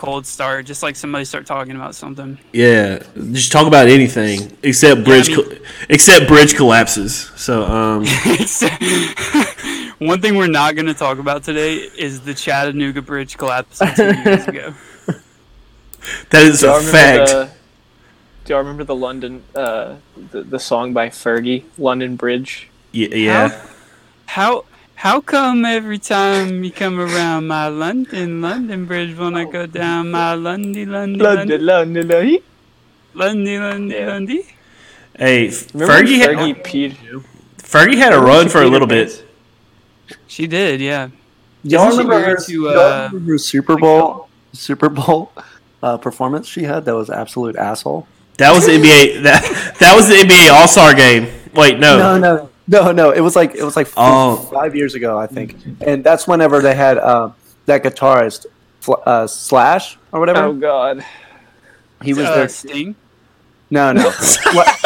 cold start, just like somebody start talking about something. Yeah, just talk about anything except bridge, I mean- col- except bridge collapses. So, um, One thing we're not going to talk about today is the Chattanooga Bridge collapse two years ago. that is Do a fact. the? Do y'all remember the London, uh, the, the song by Fergie, London Bridge? Y- yeah, How how come every time you come around my London London Bridge when I go down my Lundy Lundy Lundy London, London, London. Lundy Lundy Yeah. Lundy? hey, Remember Fergie had Fergie peed? Fergie had a run for a little bit. She did, yeah. Y'all remember her, to, y'all uh, remember her Super Bowl Super Bowl uh, performance she had? That was absolute asshole. That was the NBA. That that was the NBA All Star game. Wait, no. No, no, no, no. It was like it was like Oh. five years ago, I think. And that's whenever they had uh, that guitarist uh, Slash or whatever. Oh God. he was uh, there. Sting. No, no. Slash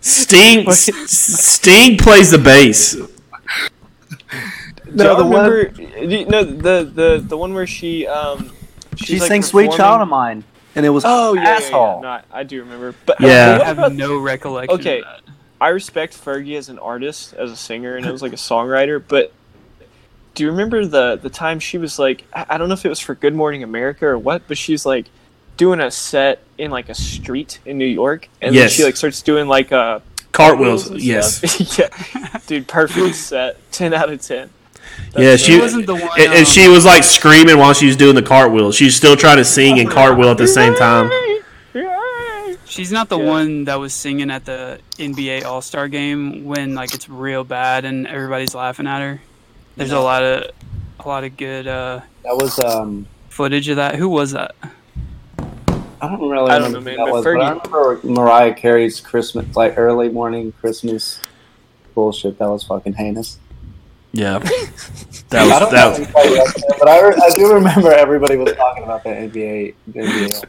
Sting Sting Sting plays the bass. No, No, the the remember, do you- no, the the the one where she um she's, she like, "Sweet Child of Mine," and it was Oh yeah, yeah, yeah, asshole. I, I do remember. But Yeah. uh, I have no recollection Okay. of that. I respect Fergie as an artist, as a singer, and as like a songwriter. But do you remember the the time she was like, I, I don't know if it was for Good Morning America or what, but she's like doing a set in like a street in New York, and then she like starts doing like a Cartwheels. Yes. yeah, dude, perfect set, ten out of ten. Yeah, she She wasn't the one. and, and um, she was like screaming while she was doing the cartwheel. She's still trying to sing and cartwheel at the same time. She's not the Yeah. one that was singing at the NBA All Star game when like it's real bad and everybody's laughing at her. There's a lot of a lot of good uh, That was um. footage of that. Who was that? I don't really I don't remember know, who man, that but was, but I remember Mariah Carey's Christmas, like early morning Christmas bullshit. That was fucking heinous. Yeah, that I was don't that. know Was, anybody else but I, re- I do remember everybody was talking about the NBA. The NBA.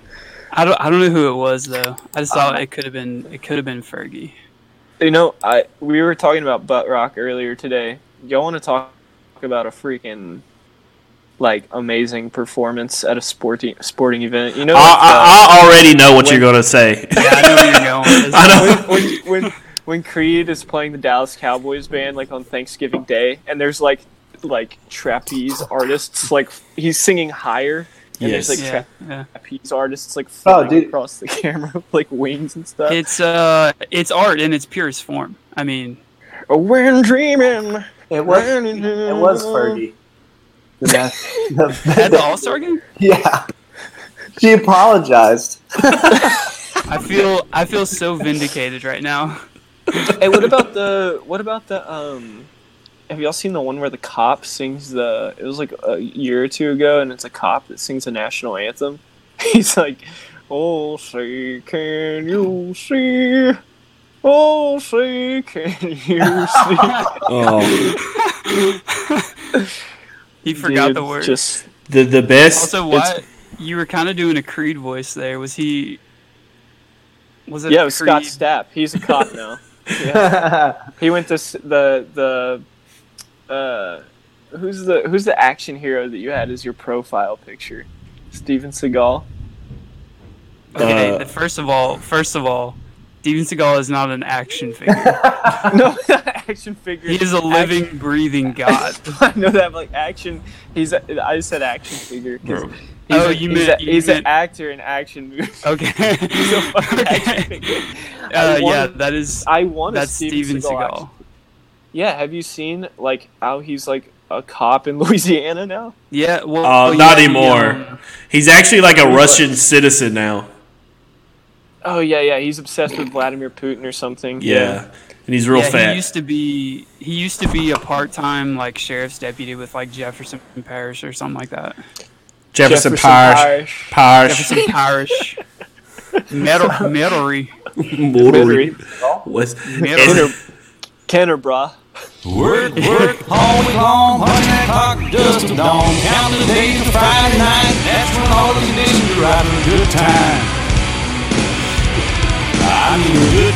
I don't I don't know who it was though. I just thought it could have been it could have been Fergie. You know, I we were talking about butt rock earlier today. Y'all want to talk about a freaking like amazing performance at a sporting sporting event? You know, I, like, uh, I, I already know what when- you're gonna say. Yeah, I know where you're going. I know. when, when when when Creed is playing the Dallas Cowboys band like on Thanksgiving Day, and there's like like trapeze artists like he's singing higher, and Yes. there's like Yeah, yeah. trapeze artists like flying dude. across the camera with like wings and stuff. It's uh it's art in its purest form. I mean, Oh, when dreaming. It was. It was Fergie. The best- at the All Star game, yeah. She apologized. I feel I feel so vindicated right now. hey, what about the what about the um? Have y'all seen the one where the cop sings the? It was like a year or two ago, and it's a cop that sings the national anthem. He's like, "Oh, say, can you see? Oh, say, can you see?" Oh, He forgot Dude, the words. Just the the best. Also, why you were kind of doing a Creed voice there? Was he? Was it? yeah, it was Scott Creed- Stapp. He's a cop now. Yeah. He went to the the uh, who's the who's the action hero that you had as your profile picture? Steven Seagal. Okay, Uh, first of all, first of all, Steven Seagal is not an action figure. no, not action figure. he is a living, Action- breathing god. I know that, but like action. He's. A, I said action figure. 'cause Bro. He's Oh, a, you he's meant- a- you he's meant- an actor in action movies. Okay. He's a fucking action figure. Uh, I yeah, that is I want a that's Steven, Steven Seagal. Seagal. Yeah, have you seen like how he's like a cop in Louisiana now? Yeah, well, Uh, well, not yeah, anymore. the, um, He's actually like a What? Russian citizen now. Oh yeah, yeah. He's obsessed with Vladimir Putin or something. Yeah, and he's real yeah, fat. he used to be he used to be a part-time like sheriff's deputy with like Jefferson Parish or something like that. Jefferson, Jefferson Parish. Parish. Jefferson Parish. Metal, metairie. Motory. What's Metairie. Kenner, brah. Work, work, all week long, honey, that clock just a dawn. Count the days to Friday night, that's when all the conditions are right for a good time. I need a good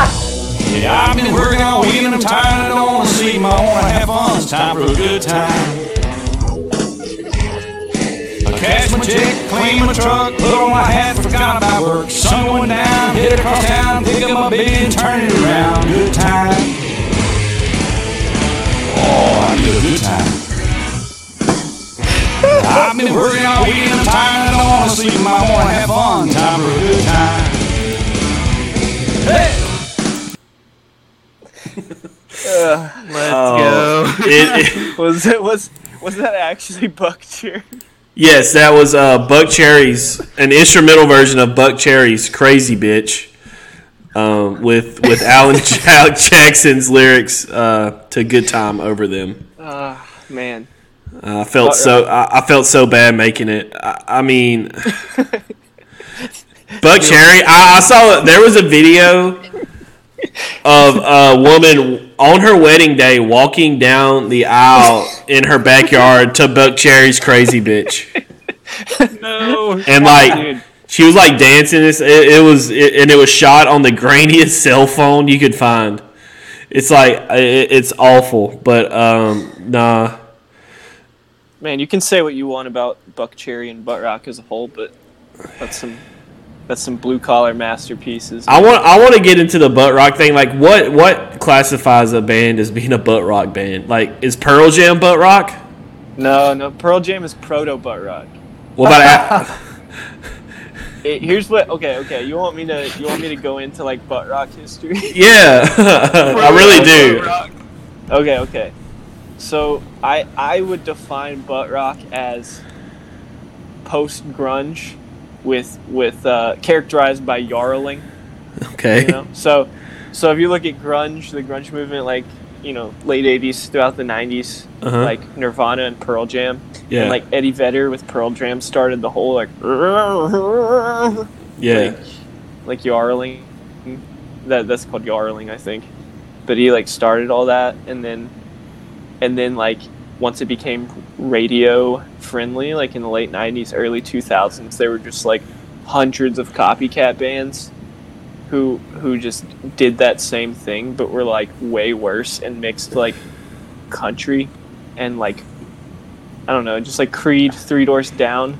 time. Yeah, I've been working all weekend, I'm tired, I don't wanna sleep, I wanna have fun, it's time for a good time. I cash my check, clean my truck, put on my hat, forgot about work. Sun going down, head across town, pick up my baby and turn it around. Good time. Oh, I need a good time. I've been working all weekend, I'm tired, I don't wanna sleep, I wanna have fun, time for a good time. Hey! Let's Oh. go. It, it- Was it was was that actually Buck Cheer? Yes, that was uh, Buckcherry's, an instrumental version of Buckcherry's "Crazy Bitch," um, with with Alan Jackson's lyrics uh, to "Good Time" over them. Ah, man. Uh, I felt so I, I felt so bad making it. I, I mean, Buckcherry. I, I saw there was a video of a woman on her wedding day walking down the aisle in her backyard to Buckcherry's "Crazy Bitch," no. and like Dude, she was like dancing. This it, it was it, and it was shot on the grainiest cell phone you could find. It's like it, it's awful, but um, nah. man, you can say what you want about Buckcherry and Butt Rock as a whole, but that's some that's some blue collar masterpieces. I want I want to get into the butt rock thing. Like, what what classifies a band as being a butt rock band? Like, is Pearl Jam butt rock? No, no, Pearl Jam is proto Butt Rock. What about It, here's what. Okay, okay. You want me to? You want me to go into like Butt Rock history? yeah? I really do. Okay, okay. So I I would define butt rock as post grunge with with uh, characterized by yarling. Okay. You know, so so if you look at grunge, the grunge movement, like you know, late '80s throughout the '90s, Uh-huh. like Nirvana and Pearl Jam, Yeah. and like Eddie Vedder with Pearl Jam started the whole like yeah. like like yarling. That that's called yarling, I think. But he like started all that, and then and then like once it became radio friendly, like in the late '90s, early 2000s, there were just like hundreds of copycat bands who who just did that same thing, but were like way worse and mixed like country and like I don't know, just like Creed, Three Doors Down,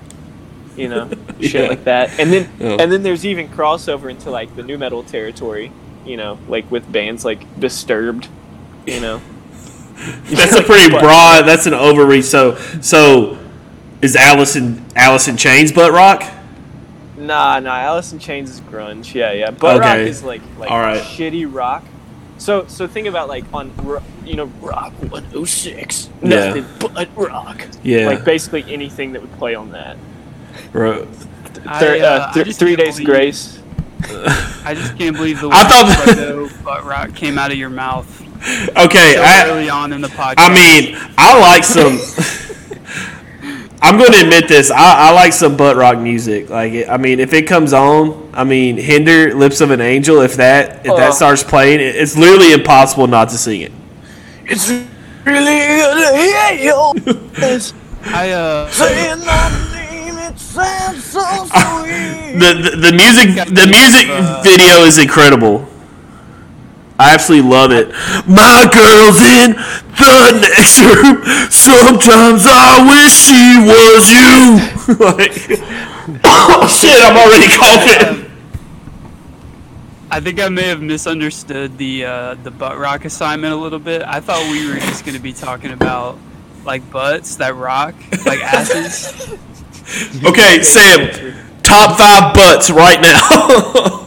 you know, shit Yeah. like that. And then Oh. and then there's even crossover into like the nu metal territory, you know, like with bands like Disturbed, you know. That's a pretty broad. That's an overreach. So so is Allison Alice in Chains butt rock? Nah, nah. Alice in Chains is grunge. Yeah, yeah. But rock is like like All right. shitty rock. So so think about like on you know Rock 106, Yeah. nothing but rock. Yeah. Like basically anything that would play on that. Bro. I, Thir- uh, uh, th- three days believe- grace. I just can't believe the I word thought- proto butt rock came out of your mouth Okay. so I, early on in the podcast. I mean, I like some. I'm going to admit this. I, I like some butt rock music. Like, I mean, if it comes on, I mean, Hinder, "Lips of an Angel." If that if Oh. that starts playing, it- it's literally impossible not to sing it. It's really gonna hit you. I uh, saying my name. It sounds so sweet. The the, the music the music Uh, video is incredible. I absolutely love it. My girl's in the next room. Sometimes I wish she was you. like, oh shit! I'm already coughing. I think I may have misunderstood the uh, the butt rock assignment a little bit. I thought we were just gonna be talking about like butts that rock, like asses. Okay, Sam. Top five butts right now.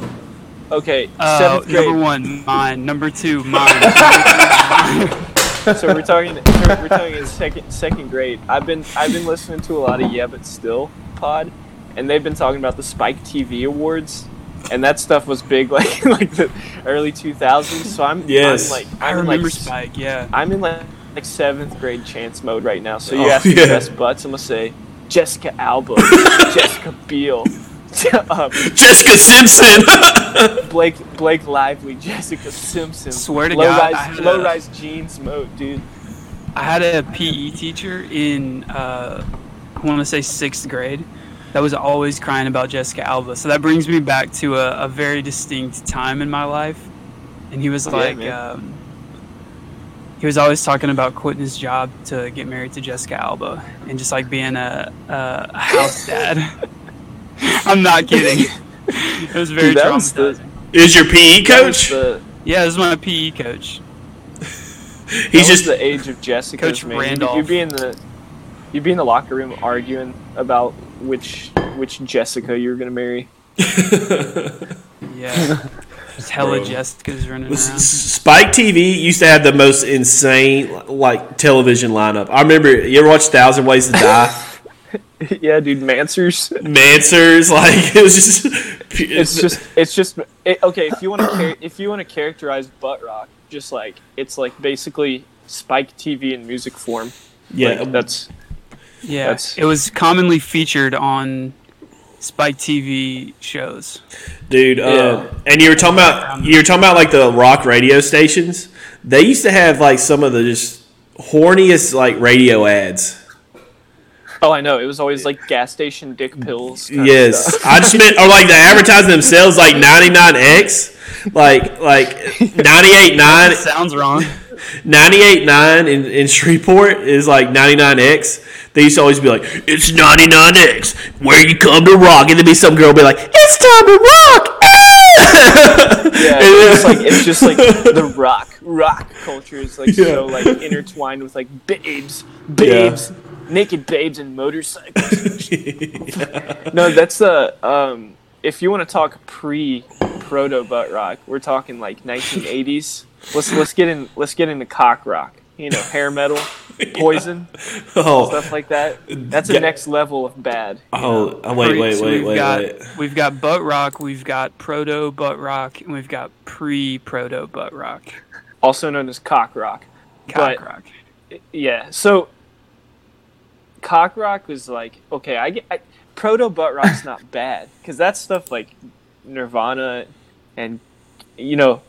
Okay, Uh, seventh grade. number one, mine. Number two, mine. So we're talking we're, we're talking in second second grade. I've been I've been listening to a lot of Yeah But Still pod, and they've been talking about the Spike TV awards, and that stuff was big like like the early 2000s. So I'm Yes. I'm like I I'm in remember like, Spike. Yeah. I'm in like, like seventh grade chance mode right now. So you Oh, ask me yeah. best butts, I'm gonna say Jessica Alba, Jessica Biel. um, Jessica Simpson. Blake Blake Lively, Jessica Simpson. Swear to low God, rise, I low a- rise jeans mode, dude. I had a PE teacher in, uh, I want to say sixth grade, that was always crying about Jessica Alba. So that brings me back to a, a very distinct time in my life. and he was like, man. um, he was always talking about quitting his job to get married to Jessica Alba and just like being a, a, a house dad. I'm not kidding. it was very Dude, that was the- traumatizing. Is your PE That was coach? the- Yeah, this is my PE coach. that He's was just the age of Jessica. Coach man. You'd- Randolph. You'd be in the you'd be in the locker room arguing about which which Jessica you're gonna marry. Yeah. Just hella Bro. Jessica's running S- around. S- Spike TV used to have the most insane like television lineup. I remember. You ever watch Thousand Ways to Die? yeah, dude, Manswers. Manswers, like it was just. It's just it's just it, okay. If you want to char- if you want to characterize butt rock, just like it's like basically Spike TV in music form. yeah. Like, that's Yeah, That's- it was commonly featured on Spike TV shows. dude. Um, Yeah. and you were talking about you were talking about like the rock radio stations. They used to have like some of the just horniest like radio ads. oh I know. It was always like gas station dick pills. kind Yes, stuff. I just meant or like the advertising themselves like 99X, like like 98.9 Sounds wrong. 98.9 in, in Shreveport is like 99X. They used to always be like, it's 99X, where you come to rock. And then be some girl be like, it's time to rock. Yeah, it's just like it's just like the rock rock culture is like so like intertwined with like babes, babes, naked babes and motorcycles. No, that's the um. If you want to talk pre proto butt rock, we're talking like 1980s. Let's let's get in let's get into cock rock. You know, hair metal, poison, oh, stuff like that. That's Yeah. the next level of bad. oh, oh, wait, wait, So wait, we've wait, got, wait. We've got butt rock, we've got proto butt rock, and we've got pre proto butt rock. Also known as cock rock. Cock But- rock. Yeah. So cock rock was like okay. I get I, proto butt rock's not bad because that's stuff like Nirvana and you know.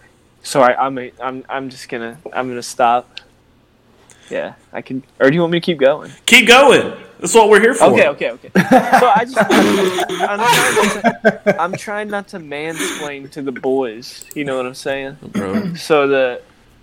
Sorry, I'm a, I'm I'm just gonna I'm gonna stop. Yeah, I can. Or do you want me to keep going? Keep going. That's what we're here for. Okay, okay, okay. So I just I'm trying, not to, I'm trying not to mansplain to the boys. You know what I'm saying? Bro. So the,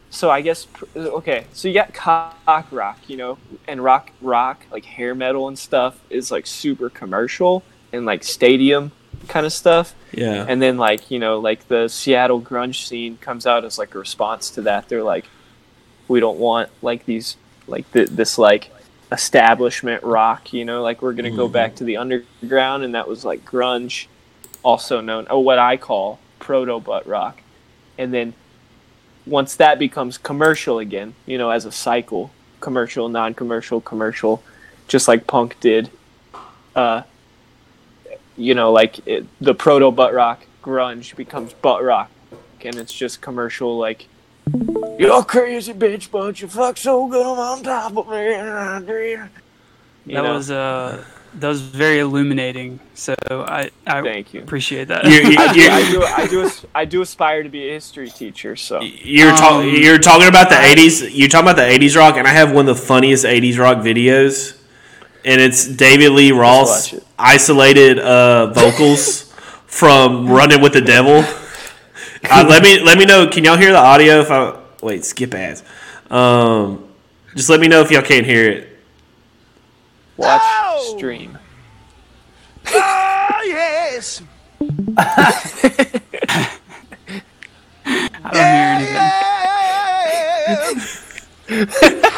so I guess okay. So you got cock rock, you know, and rock rock like hair metal and stuff is like super commercial and like stadium kind of stuff. Yeah. And then like you know like the Seattle grunge scene comes out as like a response to that. They're like, we don't want like these like th- this like establishment rock. You know, like we're gonna go mm-hmm. back to the underground, and that was like grunge, also known oh what I call proto butt rock. And then once that becomes commercial again, you know, as a cycle, commercial, non-commercial, commercial, just like punk did. Uh, you know, like it, the proto butt rock grunge becomes butt rock, and it's just commercial. Like you're crazy bitch, but you fuck so good I'm on top of me. I dream." You That know? was uh, that was very illuminating. So I I Thank you. appreciate that. You're, I do, you're, I do, I do, as- I do aspire to be a history teacher. So You're, ta- Um, you're talking about the 80s. You're talking about the 80s rock, and I have one of the funniest 80s rock videos. And it's David Lee Roth it. isolated uh, vocals from "Running with the Devil." Uh, let me let me know. Can y'all hear the audio? If I wait, skip ads. Um, just let me know if y'all can't hear it. Watch Oh! stream. Oh, yes. I don't hear anything.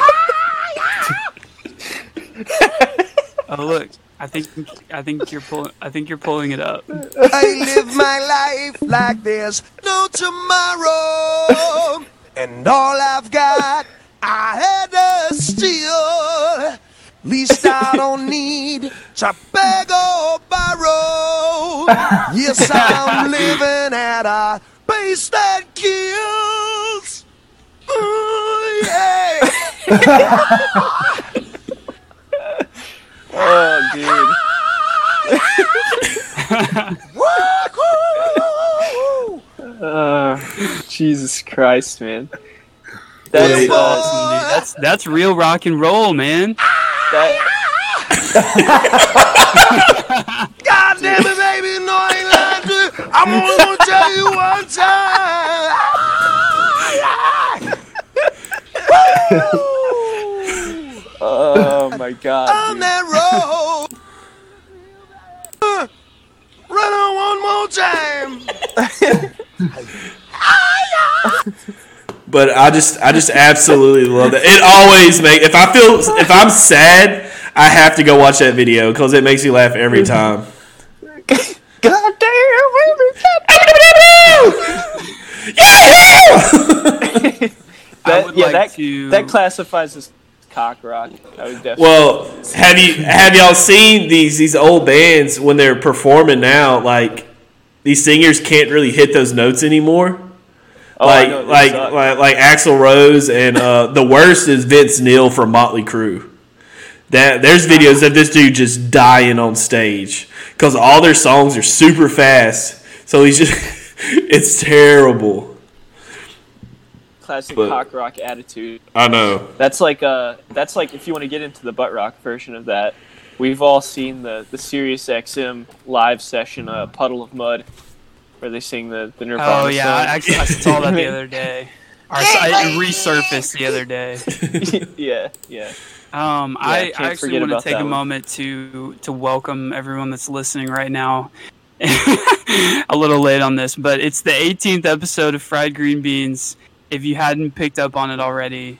Oh look, I think I think you're pulling I think you're pulling it up. I live my life like there's no tomorrow. And all I've got, I had to steal. Least I don't need to beg or borrow. Yes, I'm living at a pace that kills. Ooh, yeah. Oh, dude. Woo-hoo. Uh, Jesus Christ, man. That's uh, Awesome, dude. That's that's real rock and roll, man. That. God damn it, baby, no, I ain't lying to you. I'm only gonna tell you one time. Oh my god. on dude. that road. Run on one more time. Ah, But I just, I just absolutely love it. It always makes if I feel if I'm sad, I have to go watch that video because it makes me laugh every time. God damn, I That, would yeah, like that, to. that classifies as cock rock. I definitely. Well, have you have y'all seen these these old bands when they're performing now? Like these singers can't really hit those notes anymore. Oh, like know, they like, like like Axl Rose and uh, the worst is Vince Neil from Motley Crue. That there's videos of this dude just dying on stage because all their songs are super fast. So he's just it's terrible. classic but- cock rock attitude. I know. That's like uh, that's like if you want to get into the butt rock version of that, we've all seen the the Sirius XM live session, uh, "Puddle of Mudd," where they sing the the Nirvana oh yeah, song. I actually I saw that the other day. Or I, it resurfaced the other day. yeah, yeah. Um, I, I actually want to take a one. moment to to welcome everyone that's listening right now. a little late on this, but it's the 18th episode of Fried Green Beans. If you hadn't picked up on it already,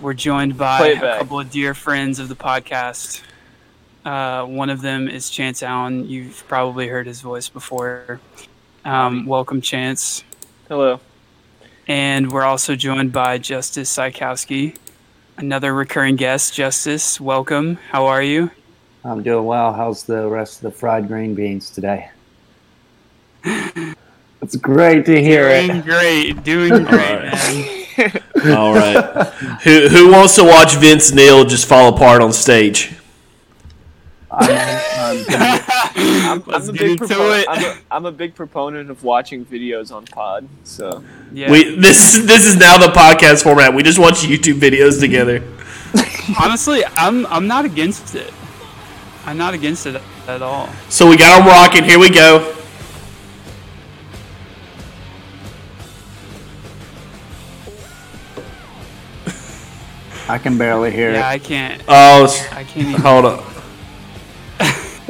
we're joined by a couple of dear friends of the podcast. Uh, one of them is Chance Allen. You've probably heard his voice before. Um, welcome, Chance. Hello. And we're also joined by Justice Sykowski, another recurring guest. Justice, welcome. How are you? I'm doing well. How's the rest of the fried green beans today? It's great to hear it. Doing it. great. Doing great, man. All right. who who wants to watch Vince Neil just fall apart on stage? I'm, I'm I'm, I'm a big proponent. I'm a, I'm a big proponent of watching videos on Pod. So Yeah. We this is this is now the podcast format. We just watch YouTube videos together. Honestly, I'm I'm not against it. I'm not against it at all. So we got them rocking. Here we go. I can barely hear Yeah, it. I can't. Oh, s- I can't even. hold on.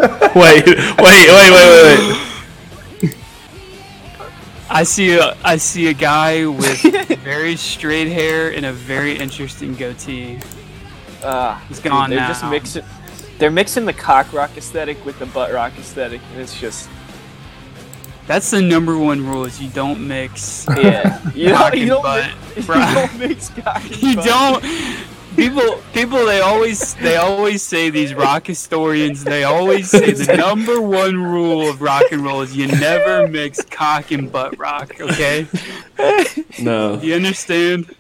wait, wait, wait, wait, wait, wait. I see a I see a guy with very straight hair and a very interesting goatee. uh, He's gone they're now. just mixing. They're mixing the cock rock aesthetic with the butt rock aesthetic, and it's just That's the number one rule: is you don't mix. yeah. You Cock don't, you and don't, butt, mix, you don't mix cock and you butt. don't people people they always they always say these rock historians they always say the number one rule of rock and roll is you never mix cock and butt rock okay No. you understand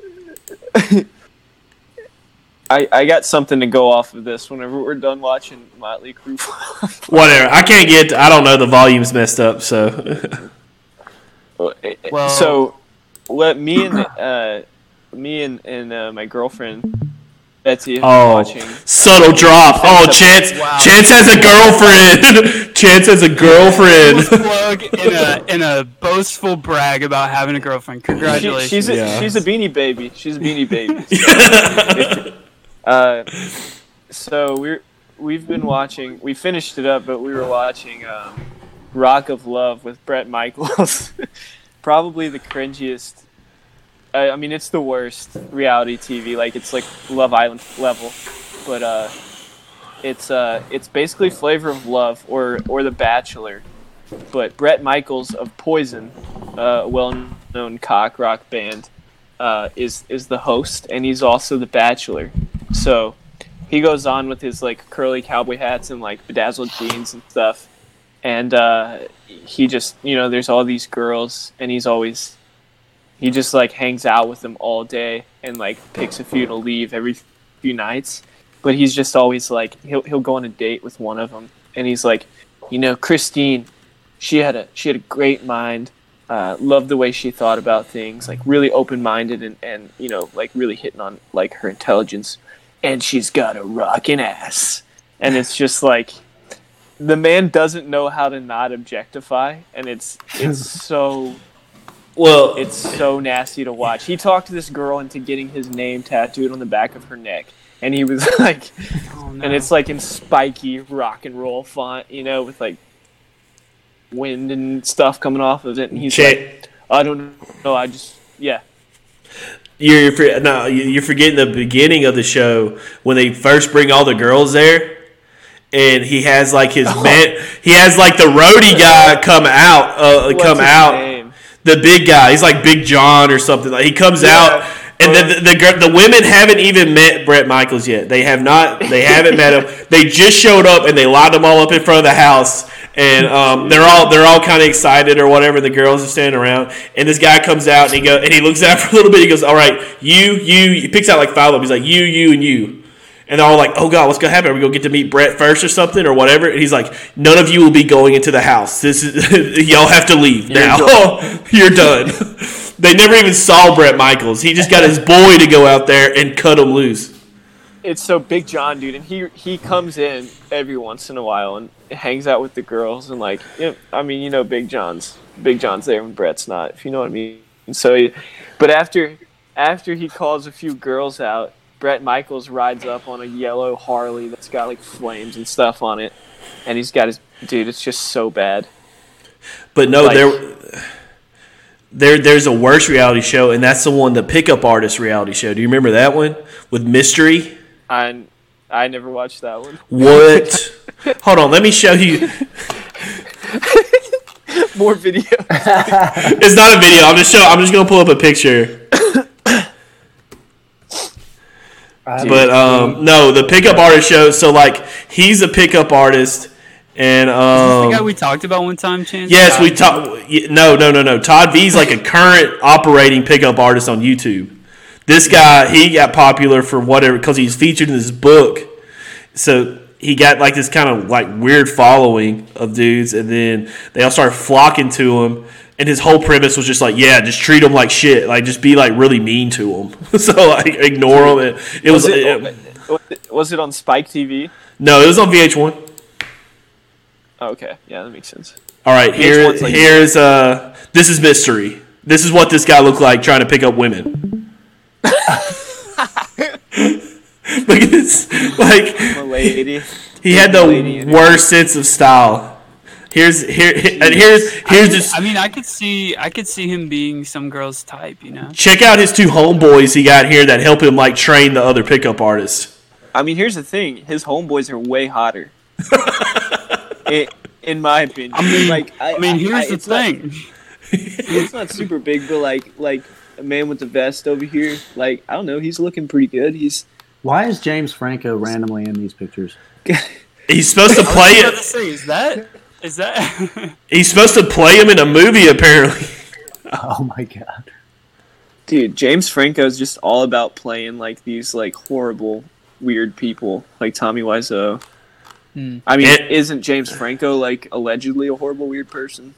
I, I got something to go off of this whenever we're done watching Motley Crue. Whatever. I can't get. I don't know. The volume's messed up. So Well- so let me and uh, me and, and uh, my girlfriend Betsy have oh, watching. subtle drop. Oh, Chance. Wow. Chance has a girlfriend. Chance has a girlfriend. plug in a in a boastful brag about having a girlfriend She, congratulations she's a, Yeah. she's a beanie baby. She's a beanie baby. uh, so we're we've been watching. We finished it up, but we were watching um, Rock of Love with Bret Michaels. Probably the cringiest. I, I mean, it's the worst reality TV. Like it's like Love Island level, but uh, it's uh, it's basically Flavor of Love or or The Bachelor, but Bret Michaels of Poison, uh, a well-known cock rock band, uh, is is the host, and he's also the Bachelor. So he goes on with his like curly cowboy hats and like bedazzled jeans and stuff, and uh, he just you know there's all these girls, and he's always he just like hangs out with them all day and like picks a few to leave every few nights. But he's just always like he'll he'll go on a date with one of them, and he's like, you know, Christine, she had a she had a great mind. Uh, loved the way she thought about things, like really open minded and, and you know like really hitting on like her intelligence. And she's got a rocking ass, and it's just like the man doesn't know how to not objectify, and it's it's so Well, It's so nasty to watch. He talked this girl into getting his name tattooed on the back of her neck, and he was like, Oh, no. and it's like in spiky rock and roll font, you know, with like wind and stuff coming off of it. And he's check. like, I don't know, I just yeah. You're, you're no, you- you're forgetting the beginning of the show when they first bring all the girls there, and he has like his man. He has like the roadie guy come out, uh, come his out. The big guy. He's like Big John or something. Like he comes out, and the the, the the women haven't even met Bret Michaels yet. They have not. They haven't met him. They just showed up and they lined them all up in front of the house. And um, they're all they're all kind of excited or whatever. And the girls are standing around, and this guy comes out and he go and he looks out for a little bit. He goes, "All right, you, you." He picks out like five of them. He's like, "You, you, and you." And they're all like, "Oh God, what's gonna happen? Are we gonna get to meet Bret first or something or whatever?" And he's like, "None of you will be going into the house. This is y'all have to leave now. You're done." they never even saw Bret Michaels. He just got his boy to go out there and cut him loose. It's so Big John, dude, and he he comes in every once in a while and hangs out with the girls and like, you know, I mean, you know, Big John's Big John's there when Bret's not, if you know what I mean. And so, he, but after after he calls a few girls out, Bret Michaels rides up on a yellow Harley that's got like flames and stuff on it, and he's got his dude. It's just so bad. But no, Like- there, there, there's a worse reality show, and that's the one, the pickup artist reality show. Do you remember that one with mystery? I I never watched that one. What? Hold on, let me show you. More video. It's not a video. I'm just show. I'm just gonna pull up a picture. But um, no, the pickup artist show. So like, he's a pickup artist, and the um, guy we talked about one time, Chance. yes, Todd we talked. No, no, no, no. Todd V's like a current operating pickup artist on YouTube. This guy, he got popular for whatever because he's featured in this book. So he got like this kind of like weird following of dudes, and then they all started flocking to him. And his whole premise was just like, yeah, just treat them like shit, like just be like really mean to them. so like ignore them. It, it was, Was it, it- was it- on Spike TV? no, it was on VH1. Oh, okay, yeah, that makes sense. All right, here, like- here's uh, this is mystery. This is what this guy looked like trying to pick up women. Look at this, like The lady. he had the worst sense of style. Here's here, he- and here's here's just I mean, I could see, I could see him being some girl's type, you know. check out his two homeboys he got here that help him like train the other pickup artists. I mean, here's the thing: his homeboys are way hotter. in, in my opinion, I mean, like, I, I mean, here's I- the it's not- thing. it's not super big, but like, like a man with the vest over here, like, I don't know, he's looking pretty good. He's Why is James Franco randomly in these pictures? He's supposed to play was about to say, is that, is that? He's supposed to play him in a movie apparently. Oh my god. dude. James Franco is just all about playing like these like horrible, weird people, like Tommy Wiseau. Hmm. I mean, It- isn't James Franco like allegedly a horrible, weird person?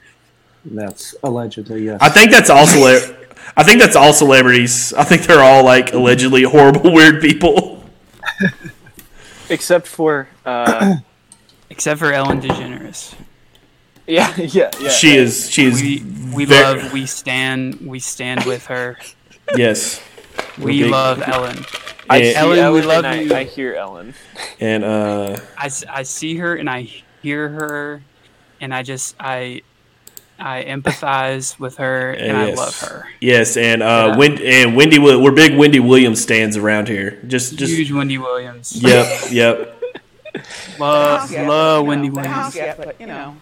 That's allegedly yes. I think that's all cele- I think that's all celebrities. I think they're all like allegedly horrible, weird people. Except for, uh, Except for Ellen DeGeneres. yeah, yeah, yeah. She is. She is. We we Ver- love, we stand, we stand with her. yes. We big- love Ellen. I And- see Ellen, Ellen, we love and you. I, I hear Ellen. And uh, I, s- I see her and I hear her, and I just I I empathize with her and I love her. Yes, and uh, Yeah. Wendy, and Wendy, we're big Wendy Williams stands around here. Just, just. Huge Wendy Williams. Yep, yep. Love Yeah, love Wendy Williams. Yeah, but you know,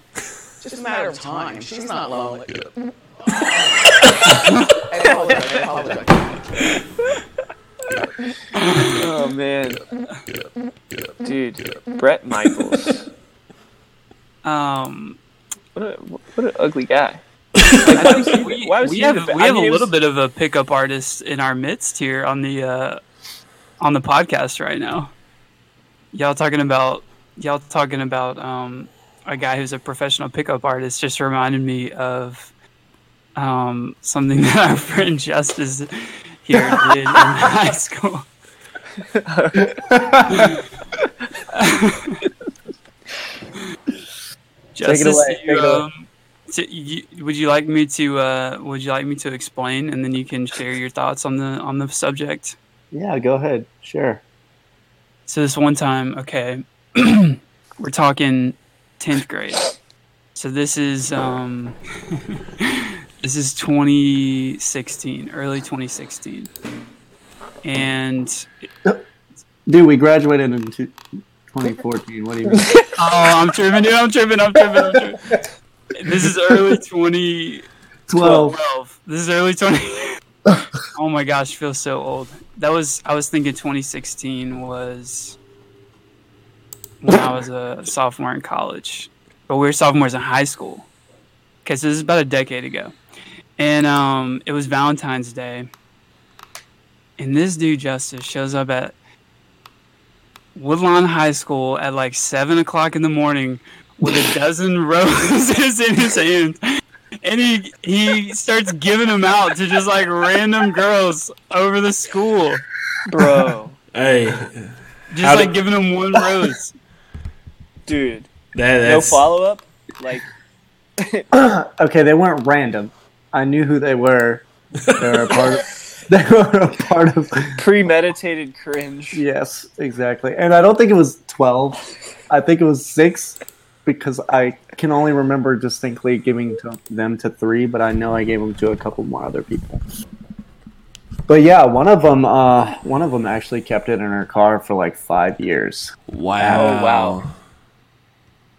just a matter of time. She's not lonely. I apologize, I apologize. Oh man, dude, Bret Michaels. Um, What a what an ugly guy. Like, why was he, we, why was we he have in the, we I have mean, a little was- bit of a pickup artist in our midst here on the uh, on the podcast right now. Y'all talking about y'all talking about um, a guy who's a professional pickup artist just reminded me of um, something that our friend Justice here did in high school. Take it Justice, away, you, take it away. um, you, would you like me to? Uh, would you like me to explain, and then you can share your thoughts on the on the subject? Yeah, go ahead. Sure. So this one time, okay, we're talking tenth grade. So this is um, this is 2016, early 2016, and Dude, we graduated in 2014. What do you mean? oh, I'm tripping, dude, I'm tripping, I'm tripping, I'm tripping. This is early 2012. 12. 12. This is early 20. oh my gosh, feels so old. That was I was thinking 2016 was when I was a sophomore in college, but we were sophomores in high school. Okay, so this is about a decade ago, and um, it was Valentine's Day, and this dude Justice shows up at Woodlawn High School at like seven o'clock in the morning with a dozen roses in his hand and he he starts giving them out to just like random girls over the school, bro. Hey, just How like did- giving them one rose. Dude, that, no follow up. Like, Okay, they weren't random. I knew who they were. They were a part of. They were a part of. premeditated cringe. Yes, exactly. And I don't think it was 12. I think it was six because I can only remember distinctly giving to them to three, but I know I gave them to a couple more other people. But yeah, one of them, uh, one of them actually kept it in her car for like five years. wow. Oh, wow.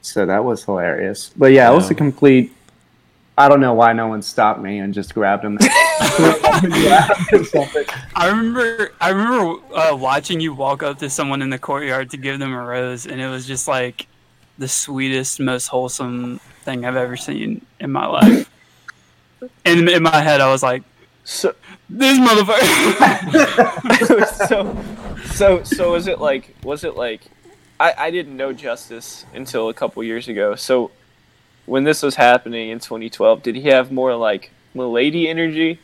So that was hilarious. But yeah, it was a complete. I don't know why no one stopped me and just grabbed him. I remember I remember uh, watching you walk up to someone in the courtyard to give them a rose, and it was just like the sweetest, most wholesome thing I've ever seen in my life. And in my head, I was like, So, "This motherfucker." so, so, so was it like? Was it like? I I didn't know Justice until a couple years ago. So, when this was happening in 2012, did he have more like milady energy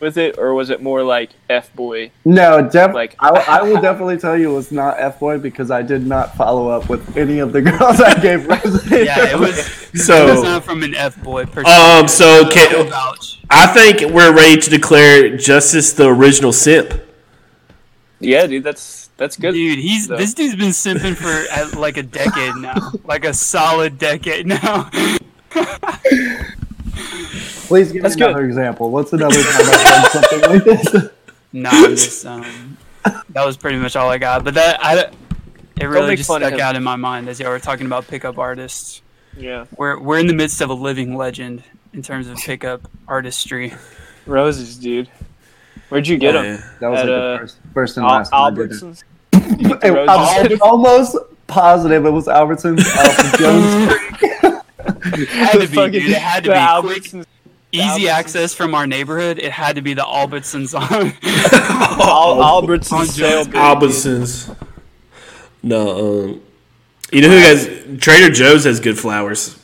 with it, or was it more like f boy? No, def- Like- I, I will definitely tell you it was not F boy because I did not follow up with any of the girls I gave roses. yeah, it was. so it was not from an f boy perspective. um, so I'll can, vouch. I think we're ready to declare Justice the original simp. Yeah, dude, that's that's good. Dude, he's though. this dude's been simping for uh, like a decade now, like a solid decade now. Please give That's me another example. What's another time I've done something like this? no, I'm just um, that was pretty much all I got. But that I, it really just stuck out in my mind as y'all were talking about pickup artists. Yeah, We're we're in the midst of a living legend in terms of pickup artistry. roses, dude. Where'd you get them? yeah. That was At, like uh, the first, first and Al- last time I did it. Albertsons. You get the It- roses? I'm almost positive it was Albertsons. Alfred Jones. It had to be, fucking- dude. It had to the be quick, Albertsons. easy Albertsons. access from our neighborhood. It had to be the Albertsons on. Al- Albertsons On sale. Albertsons. No, um, you know who has Trader Joe's has good flowers.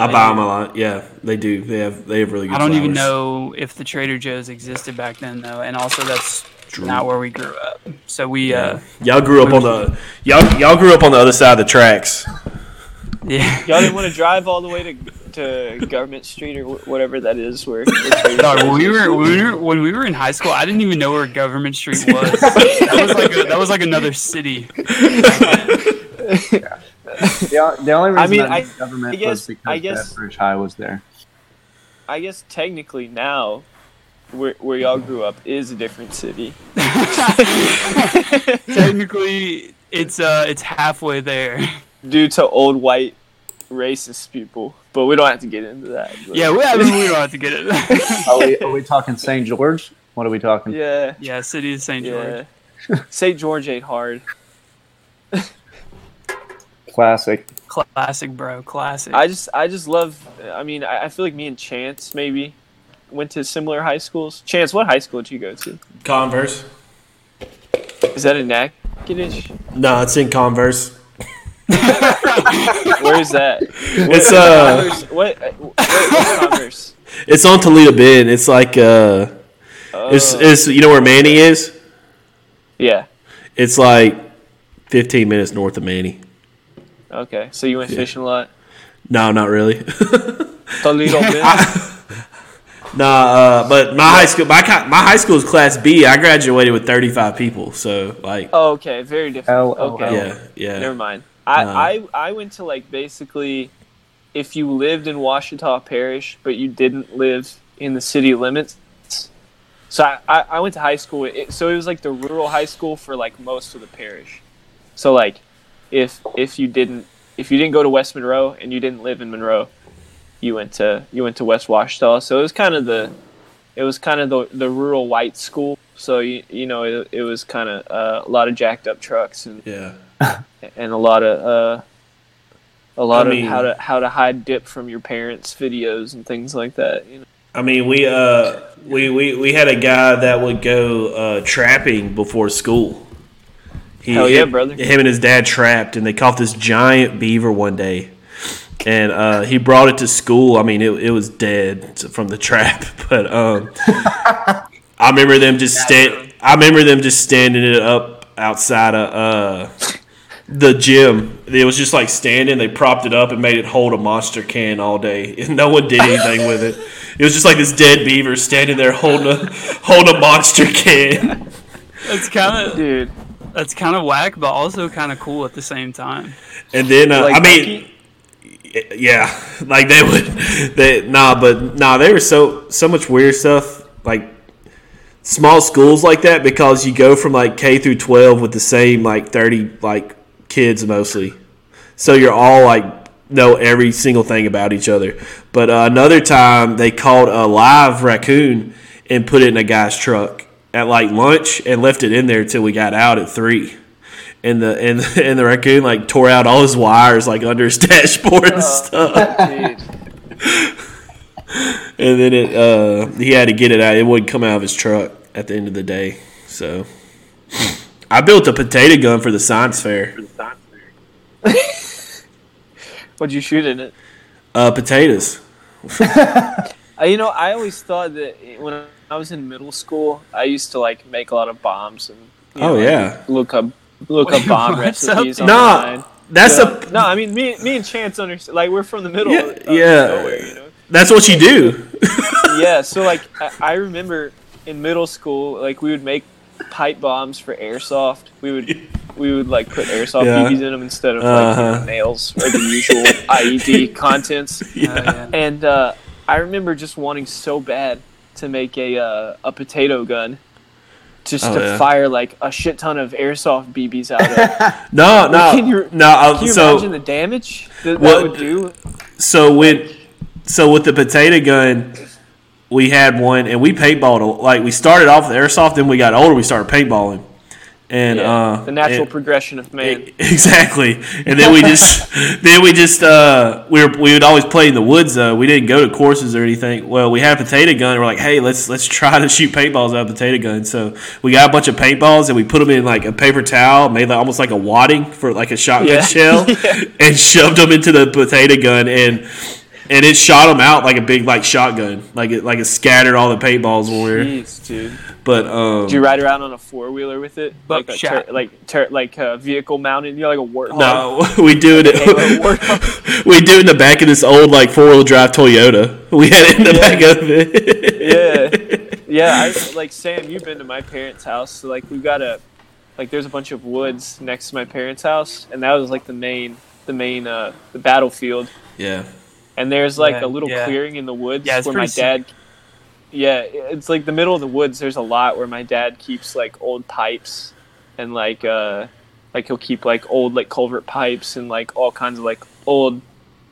I buy them a lot. Yeah, they do. They have they have really good. I don't even know if the Trader Joe's existed back then though, and also that's True. not where we grew up. So we, uh, Y'all grew up on the y'all y'all grew up on the other side of the tracks. yeah. Y'all didn't want to drive all the way to to Government Street or whatever that is where. where Trader when Joe's we were when we were when we were in high school, I didn't even know where Government Street was. that was like a, that was like another city. The, the only reason I I mean, I- government I guess- was because I guess- Bedford High was there. I guess technically now, where where y'all grew up is a different city. Technically, it's uh it's halfway there. due to old white racist people. But we don't have to get into that. but- Yeah, we, I mean, we don't have to get it. Are we, are we talking St. George? What are we talking? yeah, yeah, city of St. George. yeah. St. George ate hard. Classic. Classic, bro. Classic. I just, I just love. I mean, I, I feel like me and Chance maybe went to similar high schools. Chance, what high school did you go to? Converse. Is that in Natchitoches? No, it's in Converse. Where is that? It's uh, Converse, what? uh, What? Converse? it's on Toledo Bend. It's like uh, it's Oh, it's you know where Many is. yeah. It's like 15 minutes north of Many. Okay, so you went fishing a lot. No, not really. A little bit. nah, uh, but my high school, my my high school is Class B. I graduated with 35 people, so like, Oh, okay, very different. L- okay, yeah, yeah. never mind. I, Uh. I I went to like basically, if you lived in Ouachita Parish but you didn't live in the city limits. So I, I, I went to high school. It, so it was like the rural high school for like most of the parish. So like, if if you didn't if you didn't go to West Monroe and you didn't live in Monroe, you went to you went to West Ouachita. So it was kind of the it was kind of the the rural white school. So you, you know it, it was kind of uh, a lot of jacked up trucks and yeah. and a lot of uh, a lot I of how to how to hide dip from your parents' videos and things like that. You know? I mean, we uh, we, we we had a guy that would go uh, trapping before school. He, Hell yeah, him, brother. Him and his dad trapped, and they caught this giant beaver one day, and uh, he brought it to school. I mean, it, it was dead from the trap, but um, I remember them just stand. I remember them just standing it up outside of uh, the gym. It was just like standing. They propped it up and made it hold a monster can all day, and no one did anything with it. It was just like this dead beaver standing there holding a holding a monster can. That's kind of Dude, that's kind of whack, but also kind of cool at the same time. And then uh, Like I mean, yeah, like they would, they nah, but nah, they were so so much weird stuff like small schools like that because you go from like K through twelve with the same like thirty like kids mostly, so you're all like know every single thing about each other. But uh, another time they caught a live raccoon and put it in a guy's truck at like lunch and left it in there till we got out at three and the and, and the raccoon like tore out all his wires like under his dashboard and stuff. And then it uh he had to get it out. It wouldn't come out of his truck at the end of the day. So I built a potato gun for the science fair. What'd you shoot in it? Uh potatoes. Uh, you know, I always thought that when I was in middle school, I used to like make a lot of bombs and you Oh, know, like, yeah. look up look Wait, up bomb what's recipes up? Nah, online. that's Yeah. a no. I mean, me, me and Chance understand. Like, we're from the middle. Yeah, of yeah. Nowhere, you know? that's what you do. yeah, so like I, I remember in middle school, like we would make pipe bombs for airsoft. We would we would like put airsoft Yeah. BBs in them instead of like you know, Uh-huh. nails or the usual IED contents. Yeah. And uh, I remember just wanting so bad to make a uh, a potato gun. Just Oh, to yeah. fire like a shit ton of airsoft BBs out of. No, no, Can you- no. uh, Can you so imagine the damage that, that would do? so with so with the potato gun, we had one and we paintballed. Like we started off with airsoft, then we got older, we started paintballing. And Yeah, uh, the natural and- progression of man. Exactly, and then we just then we just uh, we were, we would always play in the woods. though. we didn't go to courses or anything. Well, we had a potato gun. And we're like, hey, let's let's try to shoot paintballs out of a potato gun. So we got a bunch of paintballs and we put them in like a paper towel, made like, almost like a wadding for like a shotgun Yeah. shell, Yeah. and shoved them into the potato gun and. And it shot them out like a big like shotgun, like it like it scattered all the paintballs when we were. Jeez, dude. But um, Did you ride around on a four wheeler with it, like a Buckshot. tur- like tur- like a vehicle mounted? You know, like a warthog. No, we do it. Halo warthog. we do it in the back of this old like four wheel drive Toyota. We had it in the back of it. yeah, yeah. I, like Sam, you've been to my parents' house. So like we've got a like there's a bunch of woods next to my parents' house, and that was like the main the main uh the battlefield. yeah. And there's like Yeah, a little yeah. clearing in the woods Yeah, where my pretty sick. dad. Yeah, it's like the middle of the woods. There's a lot where my dad keeps like old pipes, and like uh, like he'll keep like old like culvert pipes and like all kinds of like old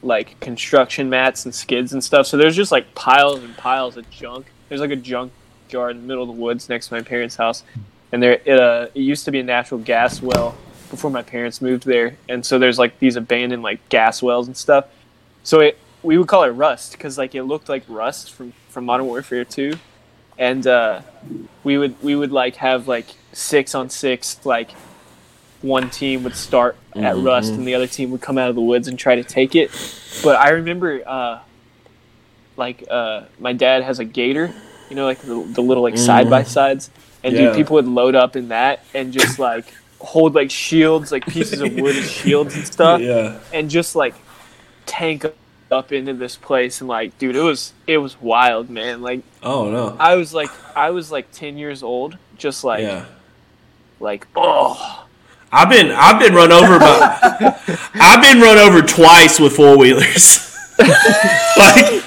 like construction mats and skids and stuff. So there's just like piles and piles of junk. There's like a junk yard in the middle of the woods next to my parents' house, and there it, uh, it used to be a natural gas well before my parents moved there, and so there's like these abandoned like gas wells and stuff. So it we would call it rust because like it looked like rust from from Modern Warfare 2, and uh, we would we would like have like six on six like one team would start at rust and the other team would come out of the woods and try to take it. But I remember uh, like uh, my dad has a gator, you know, like the, the little like side by sides, and Yeah. dude, people would load up in that and just like hold like shields, like pieces of wood as shields and stuff Yeah. and just like tank up into this place and like, dude, it was it was wild, man. Like Oh no. I was like I was like ten years old, just like Yeah. like oh I've been I've been run over by I've been run over twice with four wheelers. like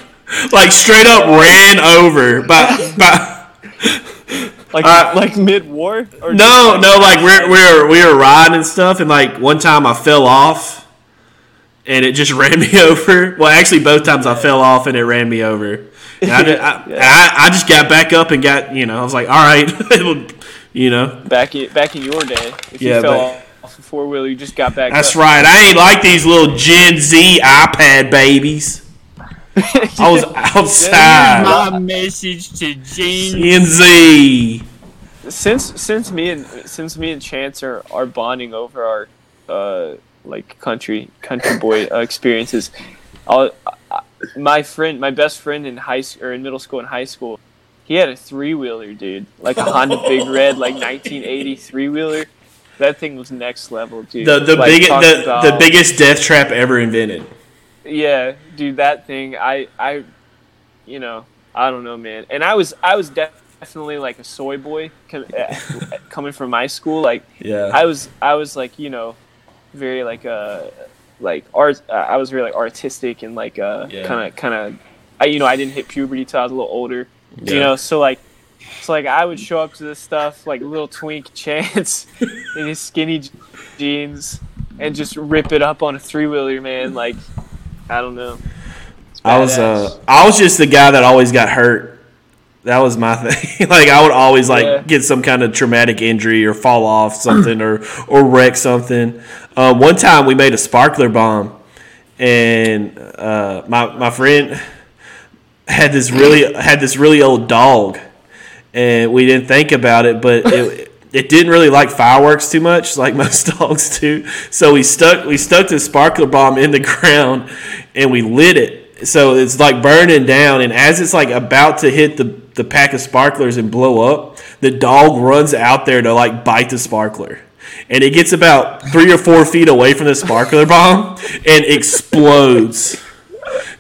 like straight up ran over by by like Uh, like mid war or No, no, like we're we were we were riding and stuff and like one time I fell off and it just ran me over. Well actually both times I fell off and it ran me over. And I, did- I, I, I just got back up and got you know, I was like, Alright you know. back in back in your day. If Yeah, you fell but- off a four wheeler, you just got back. That's up. right. I ain't like these little Gen Z iPad babies. I was outside. My message to Gene. Gen Z. Since since me and since me and Chance are, are bonding over our uh like country country boy uh, experiences, I'll, I, my friend my best friend in high or in middle school and high school, he had a three wheeler, dude, like a Honda Big Red, like 1980 three wheeler. That thing was next level, dude. The the Like, biggest the, about- the biggest death trap ever invented. Yeah, dude, that thing. I, I, you know, I don't know, man. And I was, I was definitely like a soy boy uh, coming from my school. Like, Yeah. I was, I was like, you know, very like, uh, like art. Uh, I was very like artistic and like, uh, kind of, kind of. I, you know, I didn't hit puberty till I was a little older. Yeah. You know, so like. So like I would show up to this stuff like little twink chance in his skinny je- jeans and just rip it up on a three wheeler, man. Like I don't know. I was uh I was just the guy that always got hurt. That was my thing. like I would always like Yeah. get some kind of traumatic injury or fall off something or or wreck something. Um, one time we made a sparkler bomb, and uh, my my friend had this really had this really old dog, and we didn't think about it, but it. It didn't really like fireworks too much, like most dogs do. So we stuck we stuck the sparkler bomb in the ground, and we lit it. So it's like burning down, and as it's like about to hit the the pack of sparklers and blow up, the dog runs out there to like bite the sparkler. And it gets about three or four feet away from the sparkler bomb and explodes.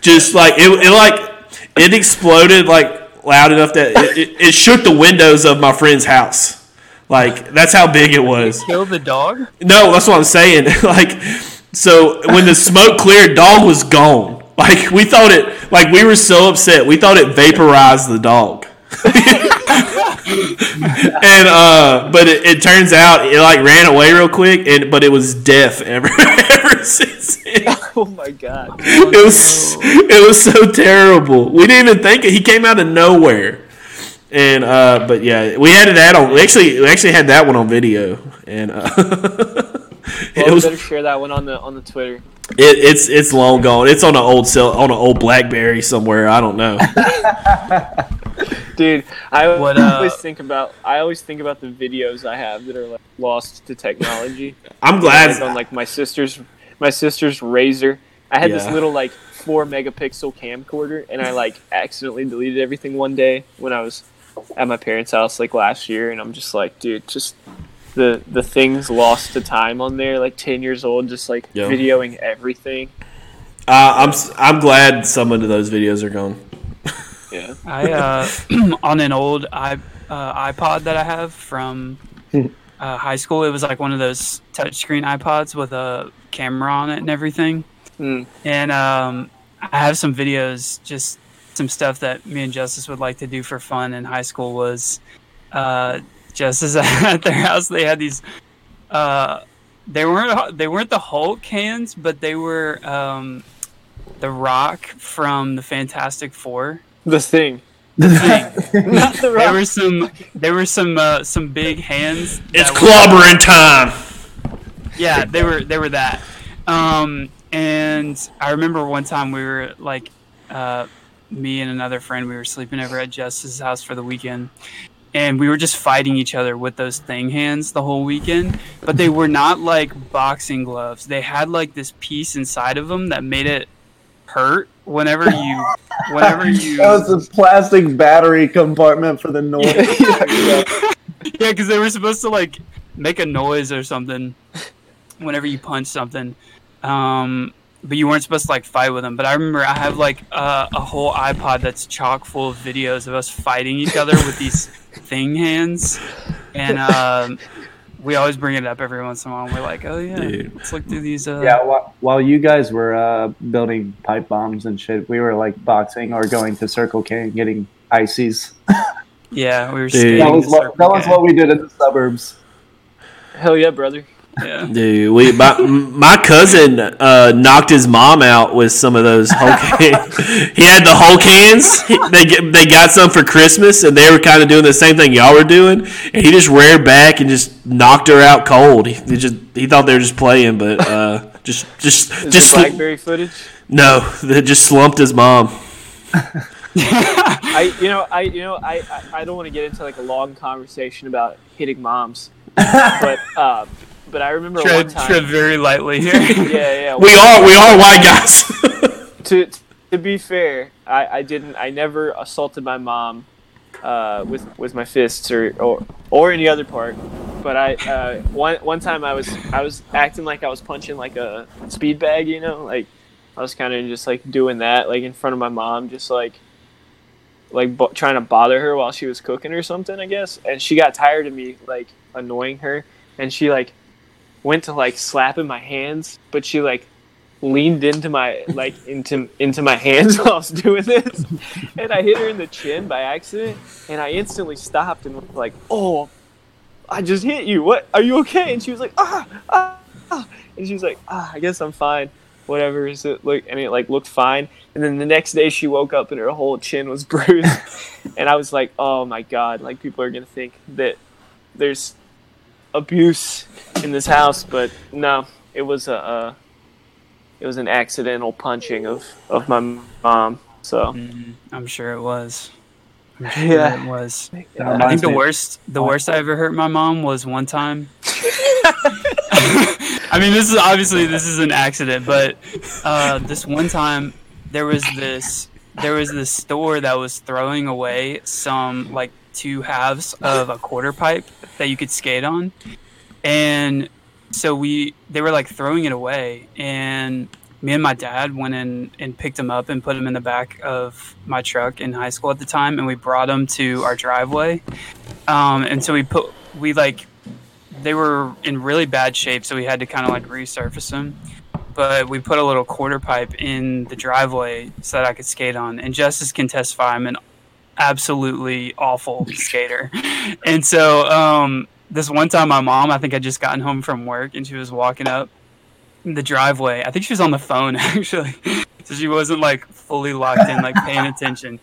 Just like it, it like it exploded like loud enough that it, it, it shook the windows of my friend's house. Like that's how big it was. Kill the dog? no that's what i'm saying. Like so when the smoke cleared dog was gone. Like we thought it like we were so upset. We thought it vaporized the dog and uh but it, it turns out it like ran away real quick and but it was deaf ever ever since then. Oh my god. it was it was so terrible. We didn't even think it. He came out of nowhere. And uh, but yeah, we had that on. We actually we actually had that one on video, and uh, Well, it we was better share that one on the on the Twitter. It, it's it's long gone. It's on an old cell on an old BlackBerry somewhere. I don't know. Dude, I What, uh, always think about I always think about the videos I have that are like lost to technology. I'm like glad. on like my sister's my sister's Razr. I had this little like four megapixel camcorder, and I like accidentally deleted everything one day when I was at my parents' house like last year, and I'm just like, dude, just the the things lost to time on there, like ten years old, just like Yeah. videoing everything. Uh, I'm s- I'm glad some of those videos are gone. Yeah. I uh, on an old i uh, iPod that I have from uh, high school. It was like one of those touchscreen iPods with a camera on it and everything. Mm. And um, I have some videos, just some stuff that me and Justice would like to do for fun in high school. Was uh, Justice at their house? They had these. Uh, they weren't they weren't the Hulk hands, but they were um, the Rock from the Fantastic Four. The thing. The thing. Not the Rock. There were some. There were some. Uh, some big hands. It's that were- clobbering time. yeah, they were. They were that. Um, and I remember one time we were like, uh, me and another friend. We were sleeping over at Justice's house for the weekend, and we were just fighting each other with those thing hands the whole weekend. But they were not like boxing gloves. They had like this piece inside of them that made it hurt whenever you, whenever you. That was a plastic battery compartment for the noise. Yeah, because they were supposed to like make a noise or something whenever you punch something. Um, but you weren't supposed to like fight with them. But I remember I have like uh, a whole iPod that's chock full of videos of us fighting each other with these thing hands, and um, we always bring it up every once in a while. And we're like, oh yeah, Dude. let's look through these. Uh, Yeah, while, while you guys were uh, building pipe bombs and shit, we were like boxing or going to Circle K and getting ices. yeah, we were. Dude. skating That was to what that was what we did in the suburbs. Hell yeah, brother. Yeah. Dude, we my, my cousin uh, knocked his mom out with some of those Hulk. he had the Hulk hands. He- they get, they got some for Christmas, and they were kind of doing the same thing y'all were doing. And he just reared back and just knocked her out cold. He, he just he thought they were just playing, but uh, just just Is just it sl- BlackBerry footage? no, they just slumped his mom. I you know I you know I I, I don't want to get into like a long conversation about hitting moms, but uh, but I remember one Tread, time. tread very lightly here. Yeah, yeah. We are we are white guys. to to be fair, I, I didn't I never assaulted my mom uh, with with my fists or, or or any other part. But I uh, one one time I was I was acting like I was punching like a speed bag, you know, like I was kind of just like doing that like in front of my mom, just like like bo- trying to bother her while she was cooking or something, I guess. And she got tired of me like annoying her, and she like went to like slap in my hands, but she like leaned into my like into into my hands while I was doing this, and I hit her in the chin by accident, and I instantly stopped and was like, "Oh, I just hit you. What? Are you okay?" And she was like, "Ah, ah, ah," and she was like, "Ah, I guess I'm fine. Whatever." Is it look? And it like looked fine. And then the next day she woke up and her whole chin was bruised, and I was like, "Oh my god!" Like people are gonna think that there's abuse in this house, but no, it was a. Uh, it was an accidental punching of, of my mom. So Mhm, I'm sure it was. Sure Yeah. it was. That I think the worst, the worst I ever hurt my mom was one time. I mean, this is obviously this is an accident, but uh, this one time there was this there was this store that was throwing away some like two halves of a quarter pipe that you could skate on, and so we they were like throwing it away, and me and my dad went in and picked him up and put him in the back of my truck in high school at the time, and we brought him to our driveway. Um, and so we put we like they were in really bad shape, so we had to kind of like resurface them. But we put a little quarter pipe in the driveway so that I could skate on. And Justice can testify I'm an absolutely awful skater. And so um, this one time, my mom, I think I'd just gotten home from work, and she was walking up the driveway. I think she was on the phone actually. So she wasn't like fully locked in, like paying attention.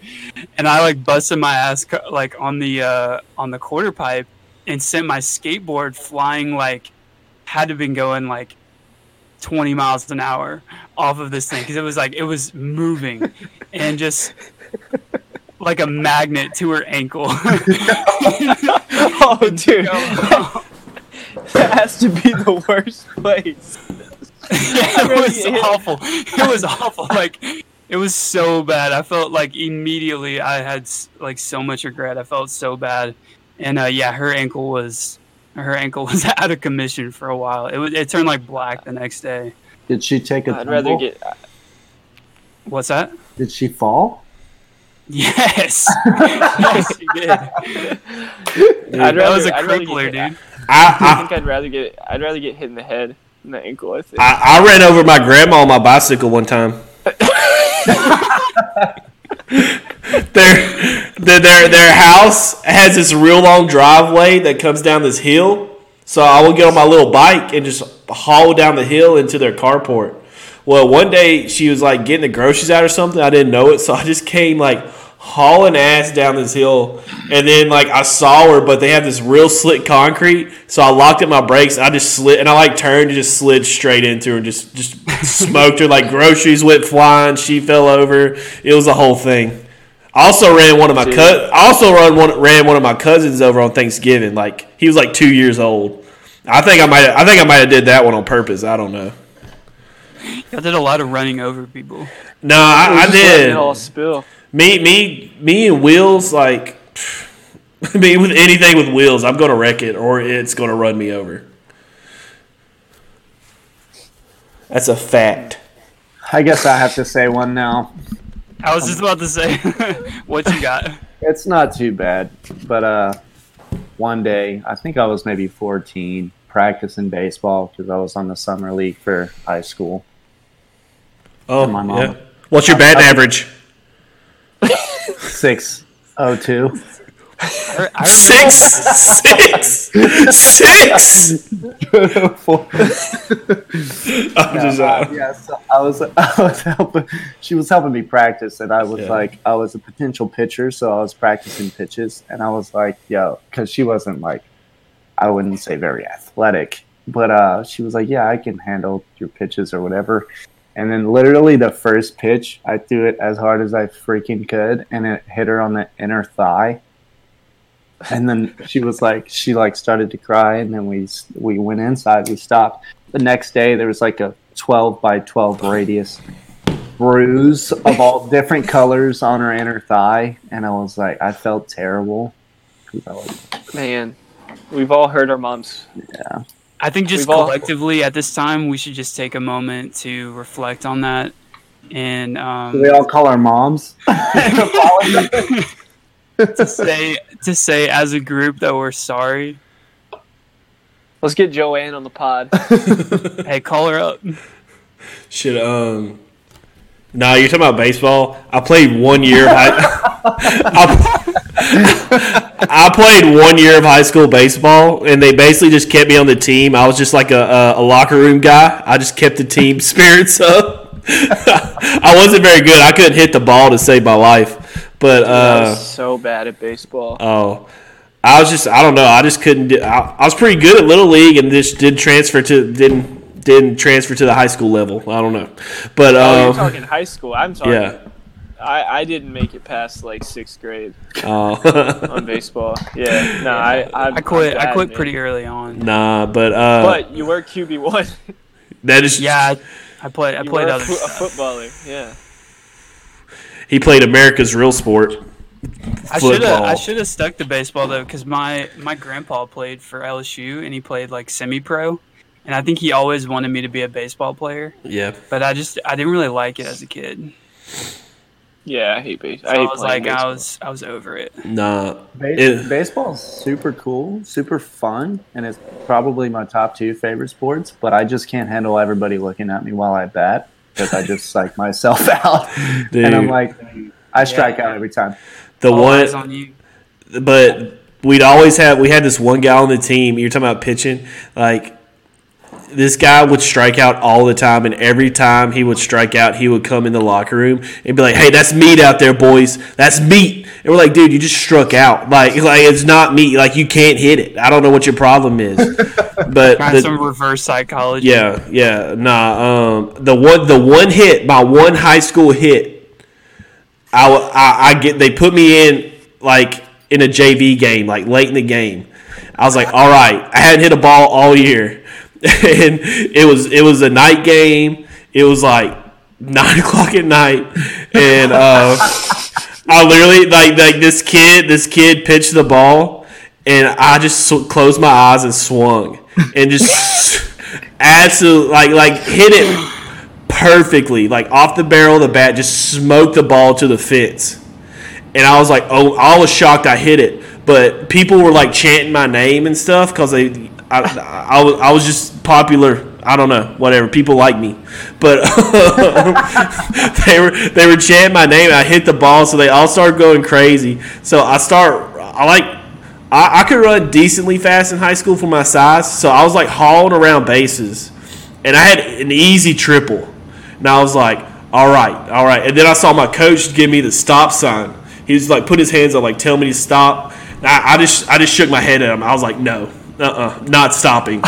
And I like busted my ass like on the uh, on the quarter pipe and sent my skateboard flying like had to have been going like 20 miles an hour off of this thing because it was like it was moving and just like a magnet to her ankle. oh, dude, that has to be the worst place. it was awful. It was awful. Like it was so bad. I felt like immediately I had like so much regret. I felt so bad, and uh, yeah, her ankle was her ankle was out of commission for a while. It was it turned like black the next day. Did she take a I'd rather get. What's that? Did she fall? Yes, yes, she did. I'd that rather, was a I'd crippler, get, dude. I I, think I'd rather get. I'd rather get hit in the head than the ankle. I think. I I ran over my grandma on my bicycle one time. their, their their their house has this real long driveway that comes down this hill. So I would get on my little bike and just haul down the hill into their carport. Well, one day she was like getting the groceries out or something. I didn't know it, so I just came like hauling ass down this hill, and then like I saw her, but they had this real slick concrete, so I locked up my brakes. I just slid, and I like turned and just slid straight into her, and just just smoked her. Like groceries went flying, she fell over. It was a whole thing. I also ran one of my co- I also ran one ran one of my cousins over on Thanksgiving. Like he was like two years old. I think I might I think I might have did that one on purpose. I don't know. I did a lot of running over people. No, I, I just did. It all spill. Me, me, me, and wheels. Like me with anything with wheels, I'm gonna wreck it or it's gonna run me over. That's a fact. I guess I have to say one now. I was just about to say, what you got? It's not too bad, but uh, one day I think I was maybe 14, practicing baseball because I was on the summer league for high school. Oh, my mom. yeah. What's your batting average? Six oh two. I, I Six, six, six. I'm just, uh, yeah, so I was I was helping. She was helping me practice, and I was Yeah. like, I was a potential pitcher, so I was practicing pitches, and I was like, yo, because she wasn't like, I wouldn't say very athletic, but uh, she was like, yeah, I can handle your pitches or whatever. And then literally the first pitch, I threw it as hard as I freaking could, and it hit her on the inner thigh. And then she was like, she like started to cry, and then we we went inside. We stopped. The next day, there was like a twelve by twelve radius bruise of all different colors on her inner thigh, and I was like, I felt terrible. I was- Man, we've all heard our moms. Yeah. I think just We've all- collectively at this time, we should just take a moment to reflect on that. And Do um, we all call our moms? to say to say as a group that we're sorry. Let's get Joanne on the pod. Hey, call her up. Shit, um. No, you're talking about baseball. I played one year. Of high, I, I played one year of high school baseball, and they basically just kept me on the team. I was just like a, a, a locker room guy. I just kept the team spirits up. I wasn't very good. I couldn't hit the ball to save my life, but I uh, was so bad at baseball. Oh, I was just I don't know. I just couldn't. Do, I, I was pretty good at little league and just didn't transfer to didn't didn't transfer to the high school level. I don't know, but oh, you're um, talking high school. I'm talking. yeah. I, I didn't make it past like sixth grade Uh, on baseball. Yeah, no, I I, I quit. I'm I bad, quit man. pretty early on. nah, but uh, But you were QB one. that is Yeah, I, I played. I You played were a, other fo- a stuff. footballer. Yeah. he played America's real sport. I should have. I should have stuck to baseball though, because my my grandpa played for LSU and he played like semi pro, and I think he always wanted me to be a baseball player, Yeah, but I just I didn't really like it as a kid. Yeah, I hate baseball. So I, I, was playing like, I was I was over it. nah. Ba- It- baseball's super cool, super fun, and it's probably my top two favorite sports. But I just can't handle everybody looking at me while I bat because I just psych myself out, and I'm like, I strike out every time. The All one eyes on you. but we'd always have we had this one guy on the team. You're talking about pitching, like this guy would strike out all the time, and every time he would strike out, he would come in the locker room and be like, "Hey, that's meat out there, boys. That's meat." And we're like, "Dude, you just struck out. Like, like it's not meat. Like you can't hit it. I don't know what your problem is." But the- some reverse psychology. yeah, yeah, nah. Um, the one, the one hit, my one high school hit, I. I get. They put me in like in a JV game, like late in the game. I was like, all right, I hadn't hit a ball all year, and it was it was a night game. It was like nine o'clock at night, and uh, I literally like like this kid. This kid pitched the ball, and I just sw- closed my eyes and swung, and just absolutely like like hit it perfectly, like off the barrel of the bat, just smoked the ball to the fence. And I was like, oh, I was shocked I hit it, but people were like chanting my name and stuff because they, I, I, was, I was just popular. I don't know, whatever. People like me, but they were they were chanting my name. I hit the ball, so they all started going crazy. So I start, I like, I, I could run decently fast in high school for my size. So I was like hauling around bases, and I had an easy triple. And I was like, all right, all right. And then I saw my coach give me the stop sign. He was like, put his hands up, like, tell me to stop. I, I just, I just shook my head at him. I was like, no, uh-uh, not stopping.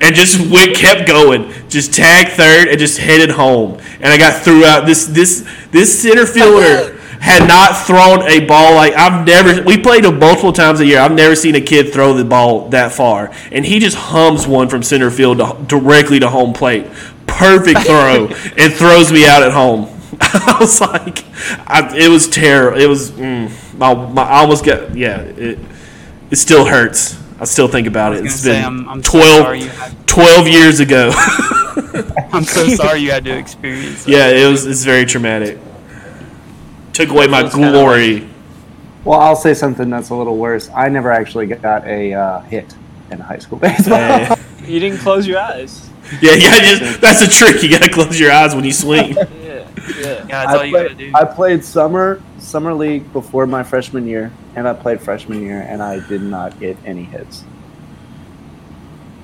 and just went, kept going. Just tagged third and just headed home. And I got threw out. This, this, this center fielder had not thrown a ball like I've never. We played him multiple times a year. I've never seen a kid throw the ball that far, and he just hums one from center field to, directly to home plate. Perfect throw, and throws me out at home. I was like, I, it was terrible. It was, mm, my, my, I almost got, yeah. It, it still hurts. I still think about I it. was It's gonna say, been I'm, I'm 12, sorry you had 12 years ago. I'm so sorry you had to experience that. Yeah, it was. It's very traumatic. Took away my It's kinda glory. Well, I'll say something that's a little worse. I never actually got a uh, hit in high school baseball. Eh. You didn't close your eyes. yeah, yeah. Just that's a trick. You gotta close your eyes when you swing. Yeah, yeah. Yeah, that's all I, you gotta played, do. I played summer summer league before my freshman year, and I played freshman year, and I did not get any hits.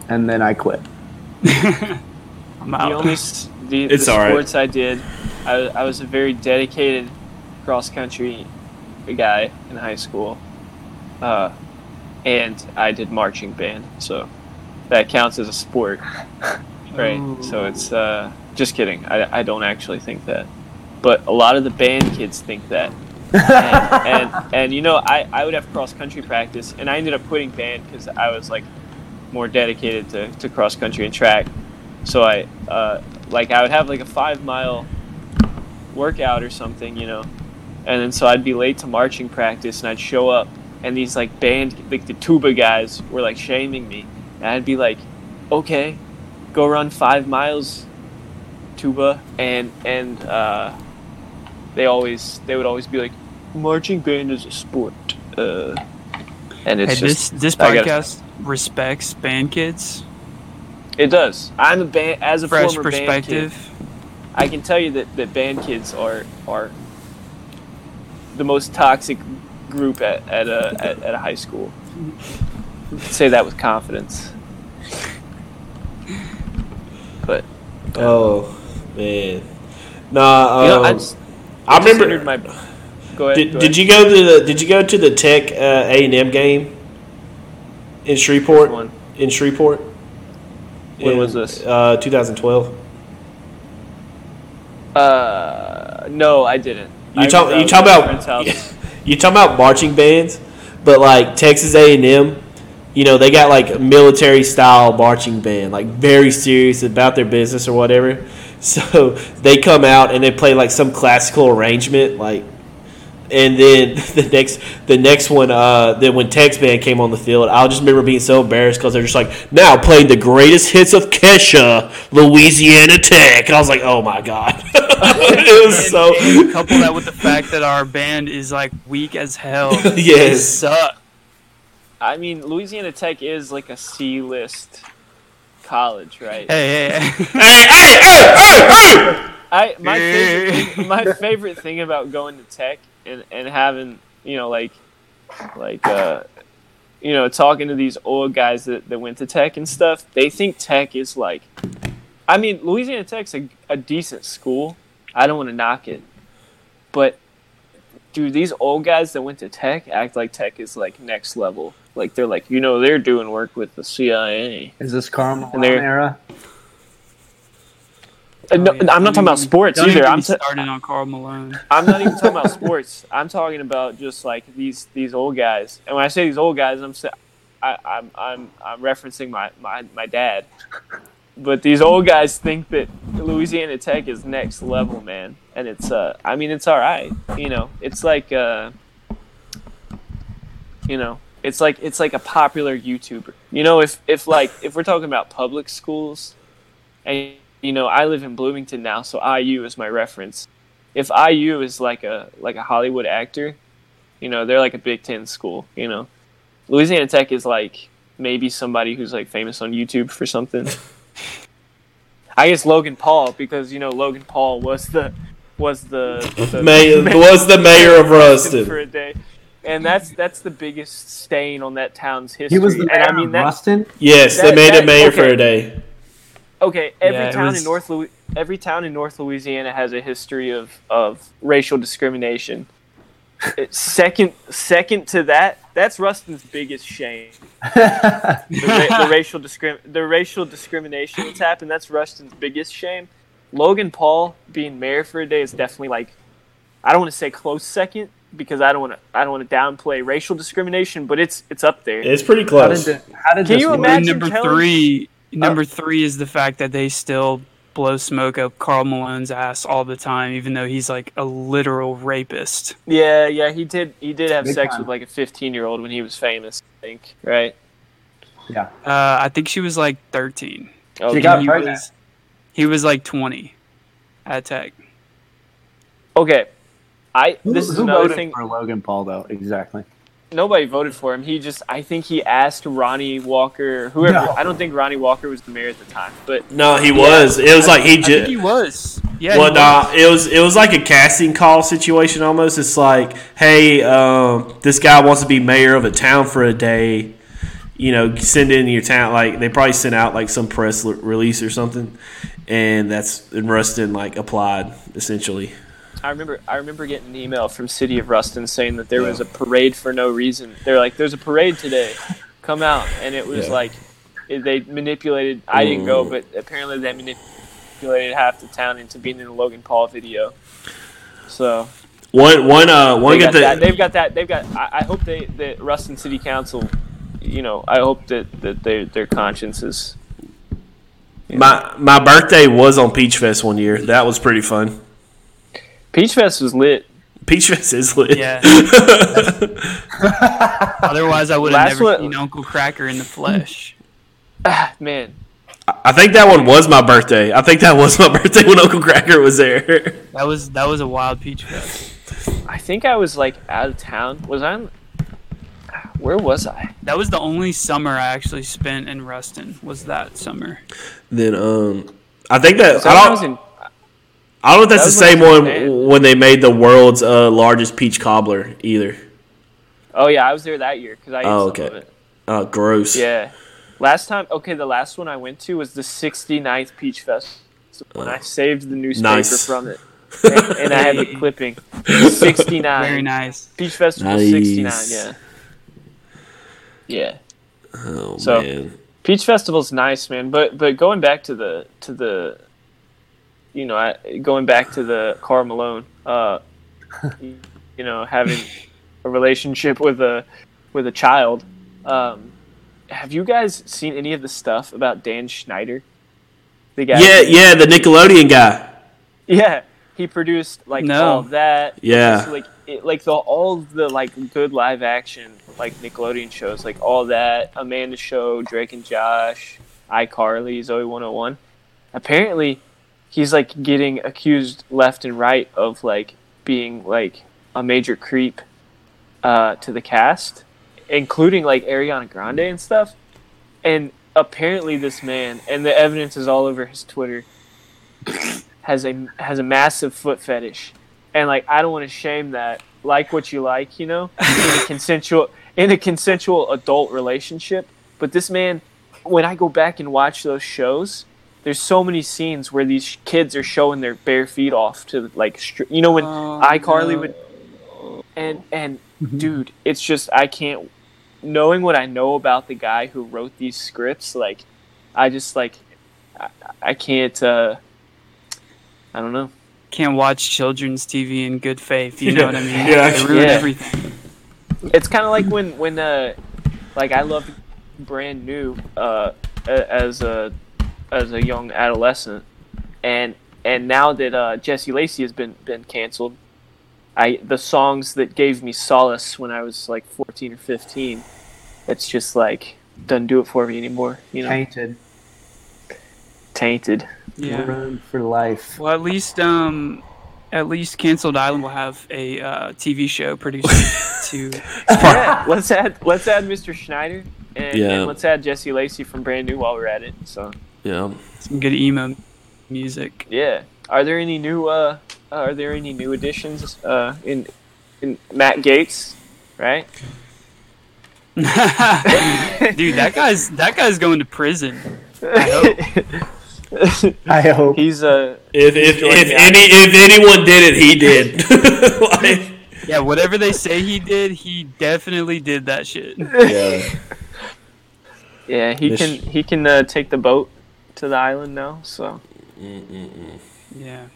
And then I quit. I'm The only the, It's the all right. sports I did, I, I was a very dedicated cross country guy in high school, uh, and I did marching band, so that counts as a sport, right? So it's uh, just kidding. I, I don't actually think that, but a lot of the band kids think that. and, and and you know I, I would have cross country practice and I ended up quitting band because I was like more dedicated to, to cross country and track. So I uh, like I would have like a five mile workout or something, you know, and then so I'd be late to marching practice and I'd show up and these like band like the tuba guys were like shaming me. And I'd be like, okay, go run five miles, tuba, and and uh, they always they would always be like, marching band is a sport, uh, and it's Hey, just this this I gotta- podcast respects band kids. it does. I'm a band as a Fresh former band kid. perspective. I can tell you that, that band kids are are the most toxic group at, at a at, at a high school. Say that with confidence. But Oh man, nah. you know, I um, just, I just remember. my. Go ahead. Did, go did ahead. you go to the Did you go to the Tech uh, A and M game in Shreveport? One. In Shreveport. When In, was this? Uh, 2012. Uh, no, I didn't. You talk. You talk about. You talk about marching bands, but like Texas A and M, you know they got like a military style marching band, like very serious about their business or whatever. So they come out and they play like some classical arrangement, like, and then the next the next one, uh, then when Tex band came on the field, I just remember being so embarrassed because they're just like now playing the greatest hits of Kesha, Louisiana Tech, and I was like, oh my god, it was so. And couple that with the fact that our band is like weak as hell. They Yes. suck. I mean, Louisiana Tech is like a C list college, right? Hey, hey, hey. hey, hey, hey, hey, hey! I my favorite thing, my favorite thing about going to tech and, and having you know like like uh you know talking to these old guys that, that went to tech and stuff they think tech is like I mean Louisiana Tech's a, a decent school I don't want to knock it but dude these old guys that went to tech act like tech is like next level like they're like you know they're doing work with the CIA Is this Karl And Malone era? Uh, no, Oh, yeah. I'm not talking about sports Don't either even I'm get me t- started on Karl Malone. I'm not even talking about sports. I'm talking about just like these these old guys. And when I say these old guys, I'm sa- I, I'm I'm I'm referencing my, my my dad. But these old guys think that Louisiana Tech is next level, man. And it's uh I mean it's all right. You know, it's like uh you know, it's like it's like a popular YouTuber. You know, if if like if we're talking about public schools and you know, I live in Bloomington now, so IU is my reference if IU is like a like a Hollywood actor, you know, they're like a Big Ten school. You know, Louisiana Tech is like maybe somebody who's like famous on YouTube for something. I guess Logan Paul because you know Logan Paul was the was the, the May, was the mayor of for Ruston. a day, and that's that's the biggest stain on that town's history. He was the and mayor I mean of that Ruston. Yes, they made that- him mayor for a day. okay, every Yeah, town was- in North Louis- every town in North Louisiana has a history of of racial discrimination. Second second to that, that's Ruston's biggest shame. The, ra- the racial discrim- the racial discrimination that's happened. That's Ruston's biggest shame. Logan Paul being mayor for a day is definitely like I don't want to say close second because I don't want to I don't want to downplay racial discrimination, but it's it's up there. It's pretty How close. did, the- how did Can you imagine- number Kelly- three, number three is the fact that they still blow smoke up Karl Malone's ass all the time, even though he's like a literal rapist. Yeah, yeah, he did. He did have Big sex time. with like a 15 year old when he was famous. I think, right? Yeah. Uh, I think she was like 13. Oh, She got He pregnant. was- He was like 20 at Tech. Okay, I Who, this is who another voted thing. for Logan Paul though? Exactly. Nobody voted for him. He just I think he asked Ronny Walker, whoever. No. I don't think Ronny Walker was the mayor at the time, but No, he was. It was like he I think he was. Yeah. Well, he nah, it was it was like a casting call situation almost. It's like, hey, um, this guy wants to be mayor of a town for a day. You know, send in your town. Like they probably sent out like some press l- release or something, and that's and Ruston like applied essentially. I remember I remember getting an email from City of Ruston saying that there was a parade for no reason. They're like, "There's a parade today, come out," and it was Yeah. like they manipulated. I didn't go, but apparently they manipulated half the town into being in a Logan Paul video. So One one uh one get got that. the They've got that. They've got. I, I hope they that Ruston City Council. You know, I hope that that their their conscience is. my my birthday was on Peach Fest one year. That was pretty fun. Peach Fest was lit. Peach Fest is lit. Yeah. Otherwise, I would have never one- seen Uncle Kracker in the flesh. Man, I think that one was my birthday. I think that was my birthday when Uncle Kracker was there. That was that was a wild peach fest. I think I was like out of town. Was I? On, where was I? That was the only summer I actually spent in Ruston. Was that summer? then um, I think that So I I don't. was in. I don't know if that's That the same when I was one in when they made the world's uh, largest peach cobbler either. Oh yeah, I was there that year because I ate Oh, some okay. of it. Uh, gross. Yeah. Last time, okay, the last one I went to was the 69th Peach Fest. When I saved the newspaper Oh. Nice. from it, and, and I have the clipping. 69. Very nice. Peach Festival Nice. 69. Yeah. Yeah. Oh So- man. Peach Festival's nice, man. But but going back to the to the, you know, I, going back to the Karl Malone, uh, you know, having a relationship with a with a child. Um, have you guys seen any of the stuff about Dan Schneider? The guy. Yeah, yeah, the Nickelodeon guy. Yeah, he produced like No. all that. Yeah. Just, like it, like the all the like good live action like Nickelodeon shows, like all that Amanda Show, Drake and Josh, iCarly, Zoe 101. Apparently, he's like getting accused left and right of like being like a major creep uh, to the cast, including like Ariana Grande and stuff. And apparently, this man, and the evidence is all over his Twitter has a has a massive foot fetish, and like I don't want to shame that. Like what you like, you know, in a consensual in a consensual adult relationship. But this man, when I go back and watch those shows, there's so many scenes where these kids are showing their bare feet off to like, str- you know, when Oh, iCarly no. would, and and dude, it's just I can't. Knowing what I know about the guy who wrote these scripts, like, I just like, I, I can't. uh I don't know. Can't watch children's TV in good faith. You know what I mean? Yeah. They ruin Yeah. everything. It's kind of like when when uh, like I love brand new uh, as a as a young adolescent, and and now that uh, Jesse Lacey has been been canceled, I the songs that gave me solace when I was like fourteen or fifteen, it's just like doesn't do it for me anymore. You know, Tainted. tainted. Yeah. Ruined for life. Well, at least um, at least Canceled Island will have a uh, TV show produced to. yeah, let's add let's add Mr. Schneider and, Yeah. and let's add Jesse Lacey from Brand New while we're at it. So. Yeah. some good emo music. Yeah. Are there any new uh are there any new additions uh in in Matt Gaetz, right? Dude, that guy's that guy's going to prison. I hope. I hope. He's uh If if, if any if anyone did it, he did. like, Yeah, whatever they say he did, he definitely did that shit. yeah. yeah, he This- can he can uh, take the boat to the island now, so Yeah.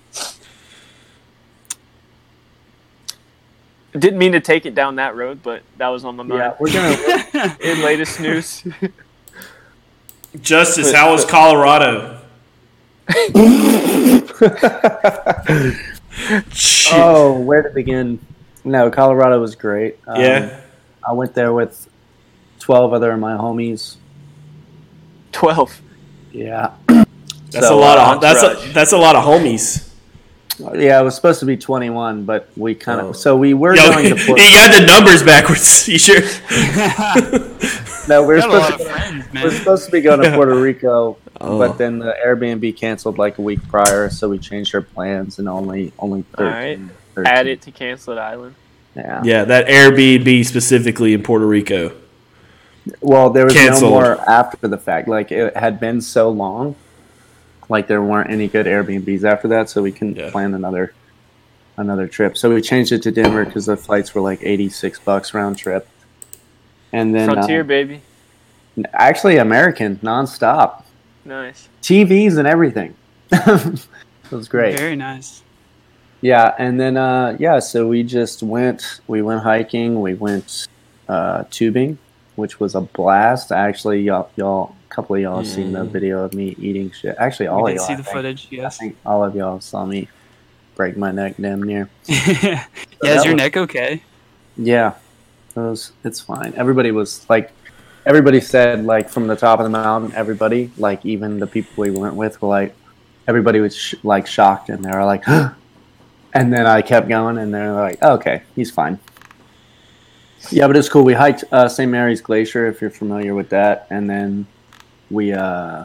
didn't mean to take it down that road, but that was on my Yeah, we're gonna. In latest news. Justice, how was Colorado? Oh, where to begin? No, Colorado was great. Um, yeah. I went there with twelve other of my homies. Twelve. Yeah. That's So, a lot uh, of that's a, that's a lot of homies. Yeah, it was supposed to be 21, but we kind of Oh. so we were Yo, going to you Puerto, got the numbers backwards. You sure? no, we were supposed, to, friends, we we're supposed to be going to Puerto Rico, Oh. but then the Airbnb canceled like a week prior, so we changed our plans and only only 13. Alright. 13. Add it to cancel it island. Yeah. Yeah, that Airbnb specifically in Puerto Rico. Well, there was Canceled. no more after the fact. Like it had been so long, like there weren't any good Airbnbs after that, so we couldn't Yeah. plan another another trip. So we changed it to Denver because the flights were like eighty six bucks round trip. And then Frontier, uh, baby. actually American nonstop, Nice. TVs and everything. it was great. Very nice. Yeah, and then uh, yeah, so we just went. We went hiking. We went uh, tubing, which was a blast. Actually, y'all, y'all, a couple of y'all have seen the mm. video of me eating shit. Actually, all we of y'all. see I the think. footage. I Yes. think all of y'all saw me break my neck damn near. yeah, that is your was- neck okay? Yeah, it was. It's fine. Everybody was like, everybody said like from the top of the mountain. Everybody, like even the people we went with, were like, everybody was sh- like shocked, and they were like, and then I kept going, and they're like, oh, okay, he's fine. Yeah, but it's cool. We hiked uh, St. Mary's Glacier, if you're familiar with that, and then we uh,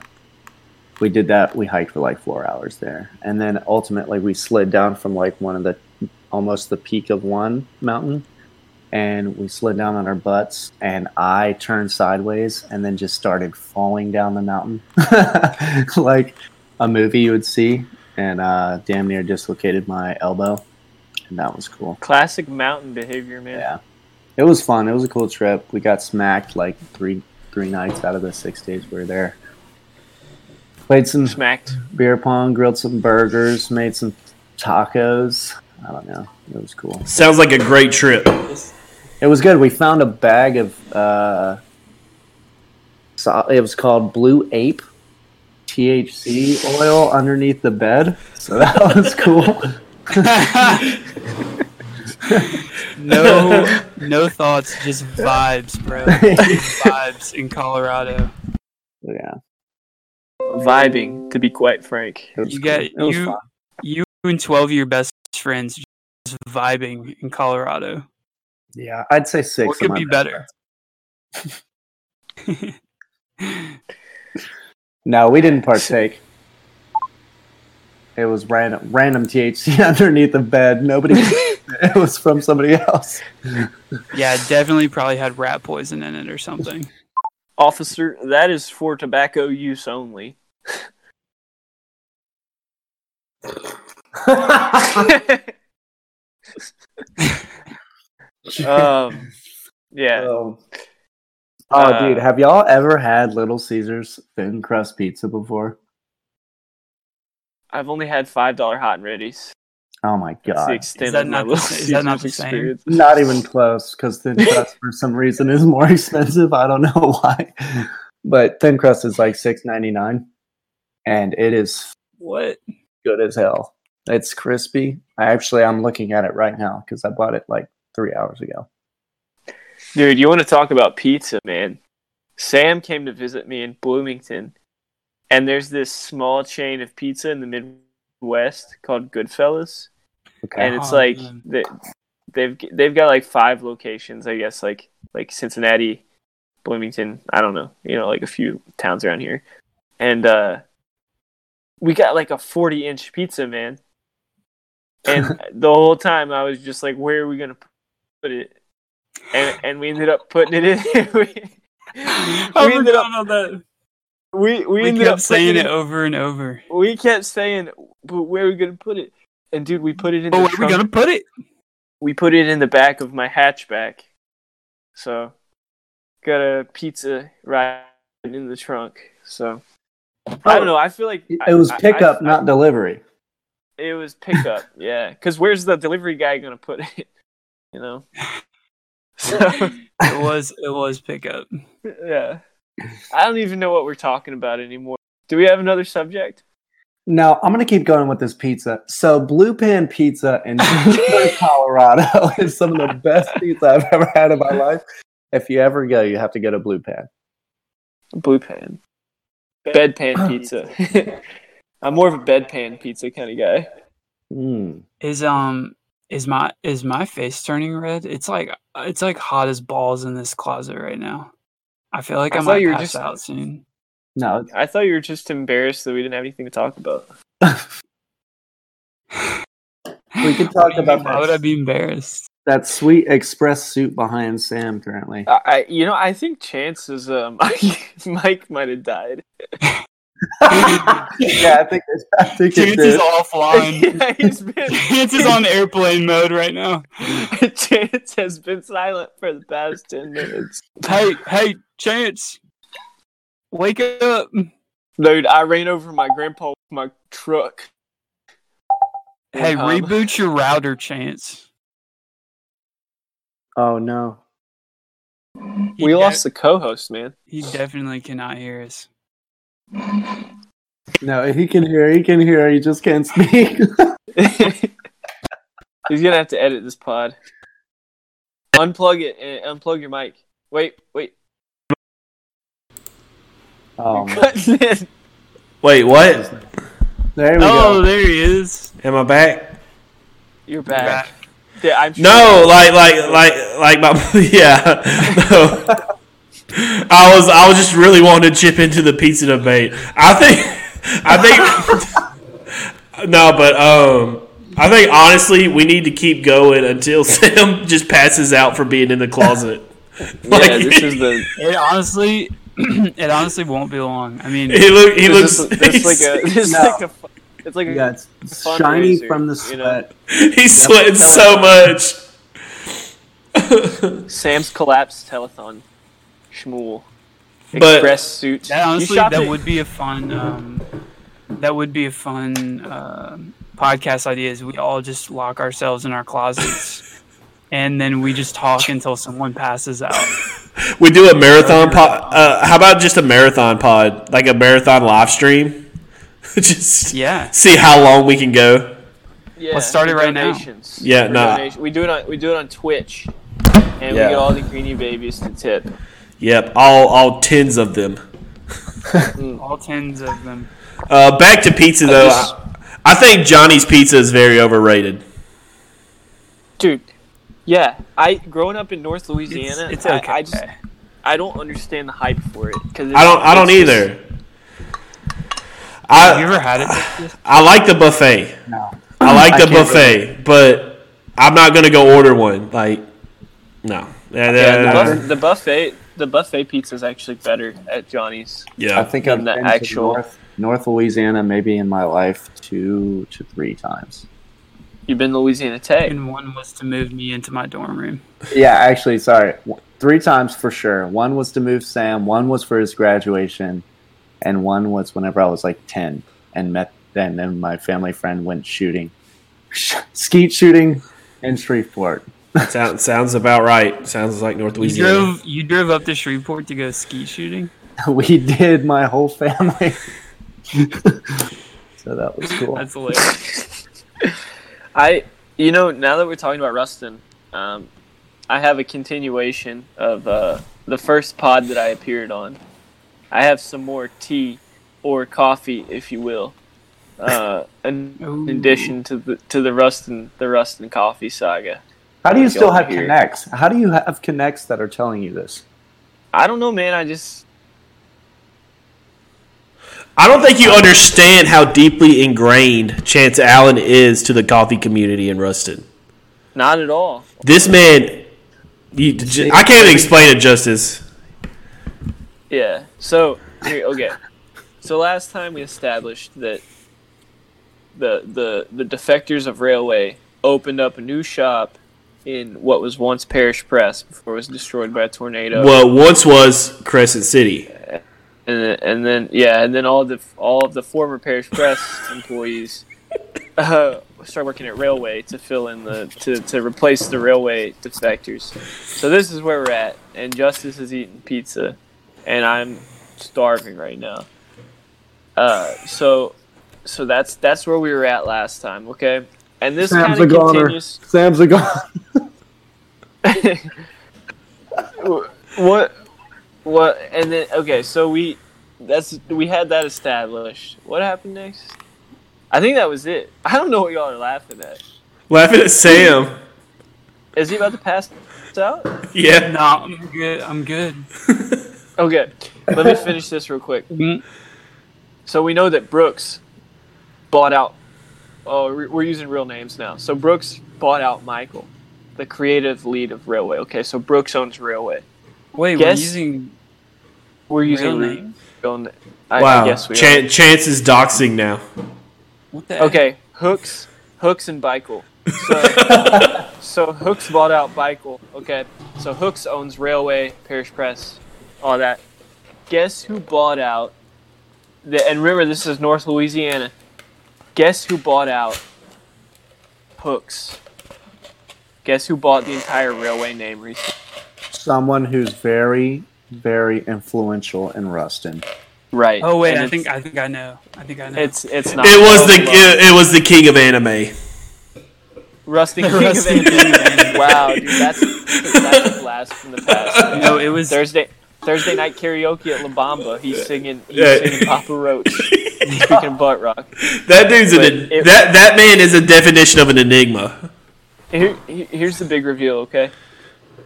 we did that. We hiked for like four hours there, and then ultimately we slid down from like one of the almost the peak of one mountain and we slid down on our butts and i turned sideways and then just started falling down the mountain like a movie you would see and uh, damn near dislocated my elbow and that was cool Classic mountain behavior, man. yeah it was fun it was a cool trip we got smacked like three three nights out of the six days we were there played some Smacked. beer pong grilled some burgers made some tacos i don't know it was cool Sounds like a great trip. It was good. We found a bag of uh, so it was called Blue Ape THC oil underneath the bed. So that was cool. No, no thoughts, just vibes, bro. vibes in Colorado. yeah, Vibing, to be quite frank. it was You cool. get you, fun. you and twelve of your best friends just vibing in Colorado. Yeah, I'd say six. What could be better? No, we didn't partake. It was random, random THC underneath the bed. Nobody. it was from somebody else. yeah, definitely probably had rat poison in it or something. Officer, that is for tobacco use only. um, yeah. Oh, Uh, dude, have y'all ever had Little Caesars thin crust pizza before? I've only had five dollar hot and readies. Oh my god, extent Is that not the is that not the same? experience. not even close. Because thin crust for some reason is more expensive. I don't know why, but thin crust is like six ninety nine, and it is What? good as hell. It's crispy. I actually I'm looking at it right now because I bought it like three hours ago. Dude, you want to talk about pizza, man? Sam came to visit me in Bloomington, and there's this small chain of pizza in the Midwest called Goodfellas, Okay, and it's Oh, like they, they've they've got like five locations, I guess, like like Cincinnati, Bloomington, I don't know, you know, like a few towns around here, and uh, we got like a 40 inch pizza, man, and the whole time I was just like, where are we gonna put it? And and we ended up putting it in. we, we ended forgot up about that. We we, We ended up kept saying it over and over. We kept saying, but where are we gonna put it? And dude, we put it in. But the where are we gonna put it? we put it in the back of my hatchback. So got a pizza right in the trunk. So I don't know. I feel like it was I- I- pickup, I- not delivery. It was pickup. yeah, because where's the delivery guy gonna put it? You know. So It was it was pickup. yeah, I don't even know what we're talking about anymore. Do we have another subject? No, I'm gonna keep going with this pizza. So, Blue Pan Pizza in Denver, Colorado is some of the best pizza I've ever had in my life. If you ever go, you have to get a Blue Pan. Blue pan. Bedpan pizza. I'm more of a bedpan pizza kind of guy. Mm. Is um is my is my face turning red? It's like it's like hot as balls in this closet right now. I feel like I I, thought might you were pass just- out soon. No, I thought you were just embarrassed that we didn't have anything to talk about. we could talk about Why would I that, be embarrassed? that sweet express suit behind Sam currently. I, I you know, I think Chance's um mic might have died. Yeah, I think it, I think Chance is offline. yeah, he's been Chance is on airplane mode right now. Chance has been silent for the past ten minutes. Hey, hey, Chance, wake up! Dude, I ran over my grandpa with my truck. Hey, Um, reboot your router, Chance. Oh no. He We de- lost the co-host, man. He definitely cannot hear us. No, he can hear. He can hear. He just can't speak. He's gonna have to edit this pod. Unplug it and unplug your mic. Wait, wait. oh, man. Wait, what? there we Oh, go. there he is. Am I back? You're You're back. Yeah, I'm sure No, like, like, like, like my yeah. No. I was, I was just really wanting to chip into the pizza debate. I think, I think, no, but um, I think honestly, we need to keep going until Sam just passes out for being in the closet. Yeah, this is the It honestly, it honestly won't be long. I mean, He look, he looks, is, this like a this No. like a it's like a Yeah, it's it's fundraiser, shiny from the you know? sweat. he's sweating so much. Sam's collapsed telethon. Shmuel. But- Express suit. that honestly, that it- would be a fun. Um, that would be a fun uh, podcast idea. Is we all just lock ourselves in our closets, and then we just talk until someone passes out. We do a marathon pod. Uh, how about just a marathon pod, like a marathon live stream? just Yeah. see how long we can go. Yeah, Let's start it for right now. Yeah, no. donation- We do it on we do it on Twitch, and Yeah. we get all the greenie babies to tip. Yep, all all tens of them. All tens of them. Uh, back to pizza though. just- I, I think Johnny's Pizza is very overrated. Dude, yeah, I growing up in North Louisiana, it's I- okay. I, just I don't understand the hype for it because I don't. I don't either. Have you I ever had it? I like the buffet. No. I like the can't buffet, but I'm not gonna go order one. Like, no. Yeah, Yeah, the, yeah, buff- the buffet the buffet pizza is actually better at Johnny's. yeah. I think I've the been actual- to North, North Louisiana maybe in my life two to three times. You've been to Louisiana Tech. And one was to move me into my dorm room. Yeah, actually, sorry, three times for sure. One was to move Sam. One was for his graduation, and one was whenever I was like ten and met. then And then my family friend went shooting, skeet shooting in Shreveport. Sounds sounds about right. Sounds like North You Louisiana. drove you drove up to Shreveport to go ski shooting. we did my whole family. so that was cool. That's hilarious. I, you know, now that we're talking about Ruston, um, I have a continuation of uh, the first pod that I appeared on. I have some more tea or coffee, if you will, uh, in, Ooh. in addition to the to the Ruston the Ruston coffee saga. How do you still have here. connects? How do you have connects that are telling you this? I don't know, man. I just I don't think you understand how deeply ingrained Chance Allen is to the coffee community in Ruston. not at all. This man, you, j- I can't explain it justice. Yeah. So here, okay. So last time we established that the the the defectors of railway opened up a new shop in what was once Parish Press before it was destroyed by a tornado. Well, once was Crescent City. and then, and then yeah, and then all the all of the former Parish Press employees uh, start working at Railway to fill in the to, to replace the railway defectors. So this is where we're at, and Justice is eating pizza, and I'm starving right now. Uh, so so that's that's where we were at last time, okay? And this kind Sam's a of goner. continues. Sam's a goner. what what and then okay so we that's we had that established what happened next I think that was it. I don't know what y'all are laughing at. Laughing at Sam. Is he about to pass out? Yeah. No, I'm good. I'm good. Okay, let me finish this real quick. Mm. So we know that Brooks bought out. Oh, we're we're using real names now. So Brooks bought out Michael, the creative lead of Railway. Okay, so Brooks owns Railway. Wait, Guess- we're using We're using real names. real na- I, Wow. I guess we Chan- Chance is doxing now. What the? are. Okay, Hooks, Hooks and Beichel. So, so Hooks bought out Beichel. Okay, so Hooks owns Railway, Parish Press, all that. Guess who bought out? The, and remember, this is North Louisiana. Guess who bought out Hooks? Guess who bought the entire Railway name recently? Someone who's very, very influential in Ruston. Right. Oh wait, and I think I think I know. I think I know. it's it's not. It was the it, it was the king of anime. Rusty King Rusty of Anime. Anime. wow, dude, that's that's a blast from the past. no, it was Thursday Thursday night karaoke at La Bamba. He's singing he's Yeah. singing Papa Roach. Speaking of butt rock. That dude's an it- that that man is a definition of an enigma. Here, here's the big reveal, okay?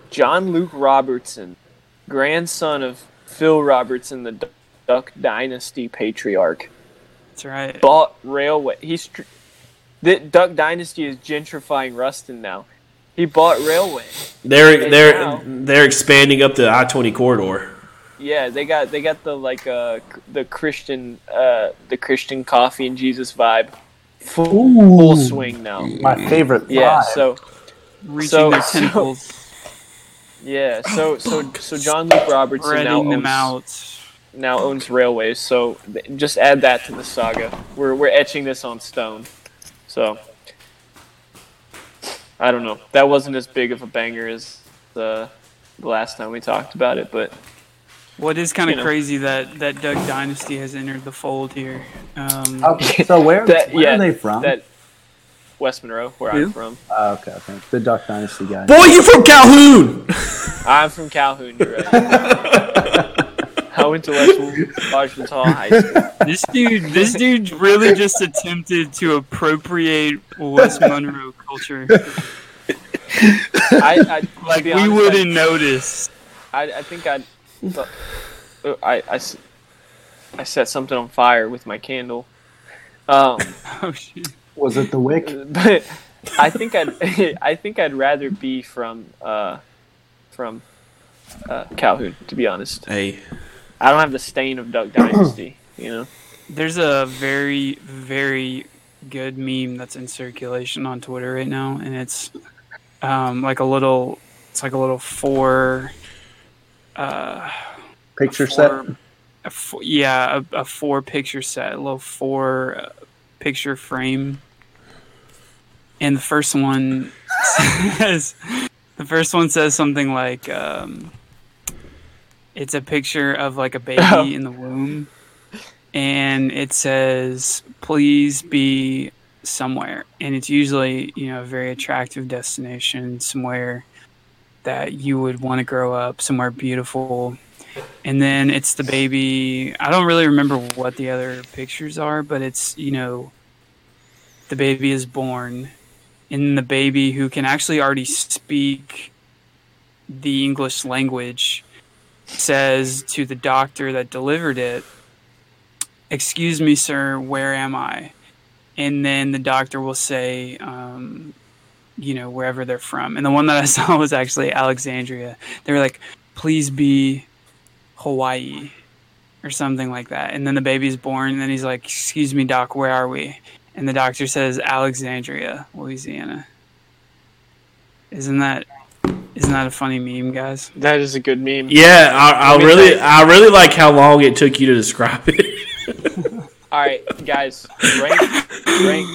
John Luke Robertson, grandson of Phil Robertson, the Duck Dynasty patriarch, that's right. bought Railway. He's the Duck Dynasty is gentrifying Ruston now. He bought Railway. They're And they're now- they're expanding up the I twenty corridor. Yeah, they got they got the like uh the Christian uh the Christian coffee and Jesus vibe full, full swing now. My favorite. Yeah, vibe. so Reaching so- their so- yeah, so so so John Luke Robertson now spreading them owns, out. now owns railways. So th- just add that to the saga. We're we're etching this on stone. So I don't know. That wasn't as big of a banger as the, the last time we talked about it, but What is kind of You know. crazy that that Duck Dynasty has entered the fold here. Um, Okay, so where, that where yeah, are they from? That West Monroe, where Who? I'm from. Oh, okay, okay. The Duck Dynasty guy. Boy, you're from Calhoun? I'm from Calhoun. You're right. I went to West Ouachita High School. this dude, this dude really just attempted to appropriate West Monroe culture. I, I Like we honest, wouldn't notice. I, I, I think I'd, uh, I, I, s- I set something on fire with my candle. Um, Oh shit. Was it the Wick? but I think I'd, I think I'd rather be from, uh, from uh, Calhoun. To be honest, Hey, I don't have the stain of Duck Dynasty. You know. There's a very, very good meme that's in circulation on Twitter right now, and it's um, like a little, it's like a little four, uh, Picture set? four, a four, yeah, a, a four picture set, a little four uh, picture frame, and the first one says, the first one says something like, um, it's a picture of like a baby Oh. in the womb, and it says, "Please be somewhere," and it's usually you know a very attractive destination, somewhere that you would want to grow up, somewhere beautiful. And then it's the baby. I don't really remember what the other pictures are, but it's you know, the baby is born, and the baby who can actually already speak the English language says to the doctor that delivered it, Excuse me, sir, where am I? And then the doctor will say, um, you know, wherever they're from. And the one that I saw was actually Alexandria. They were like, please be Hawaii or something like that. And then the baby's born, and then he's like, Excuse me, doc, where are we? And the doctor says, Alexandria, Louisiana. Isn't that isn't that a funny meme, guys? That is a good meme. yeah, I, I really, I really like how long it took you to describe it. All right, guys, rank, rank.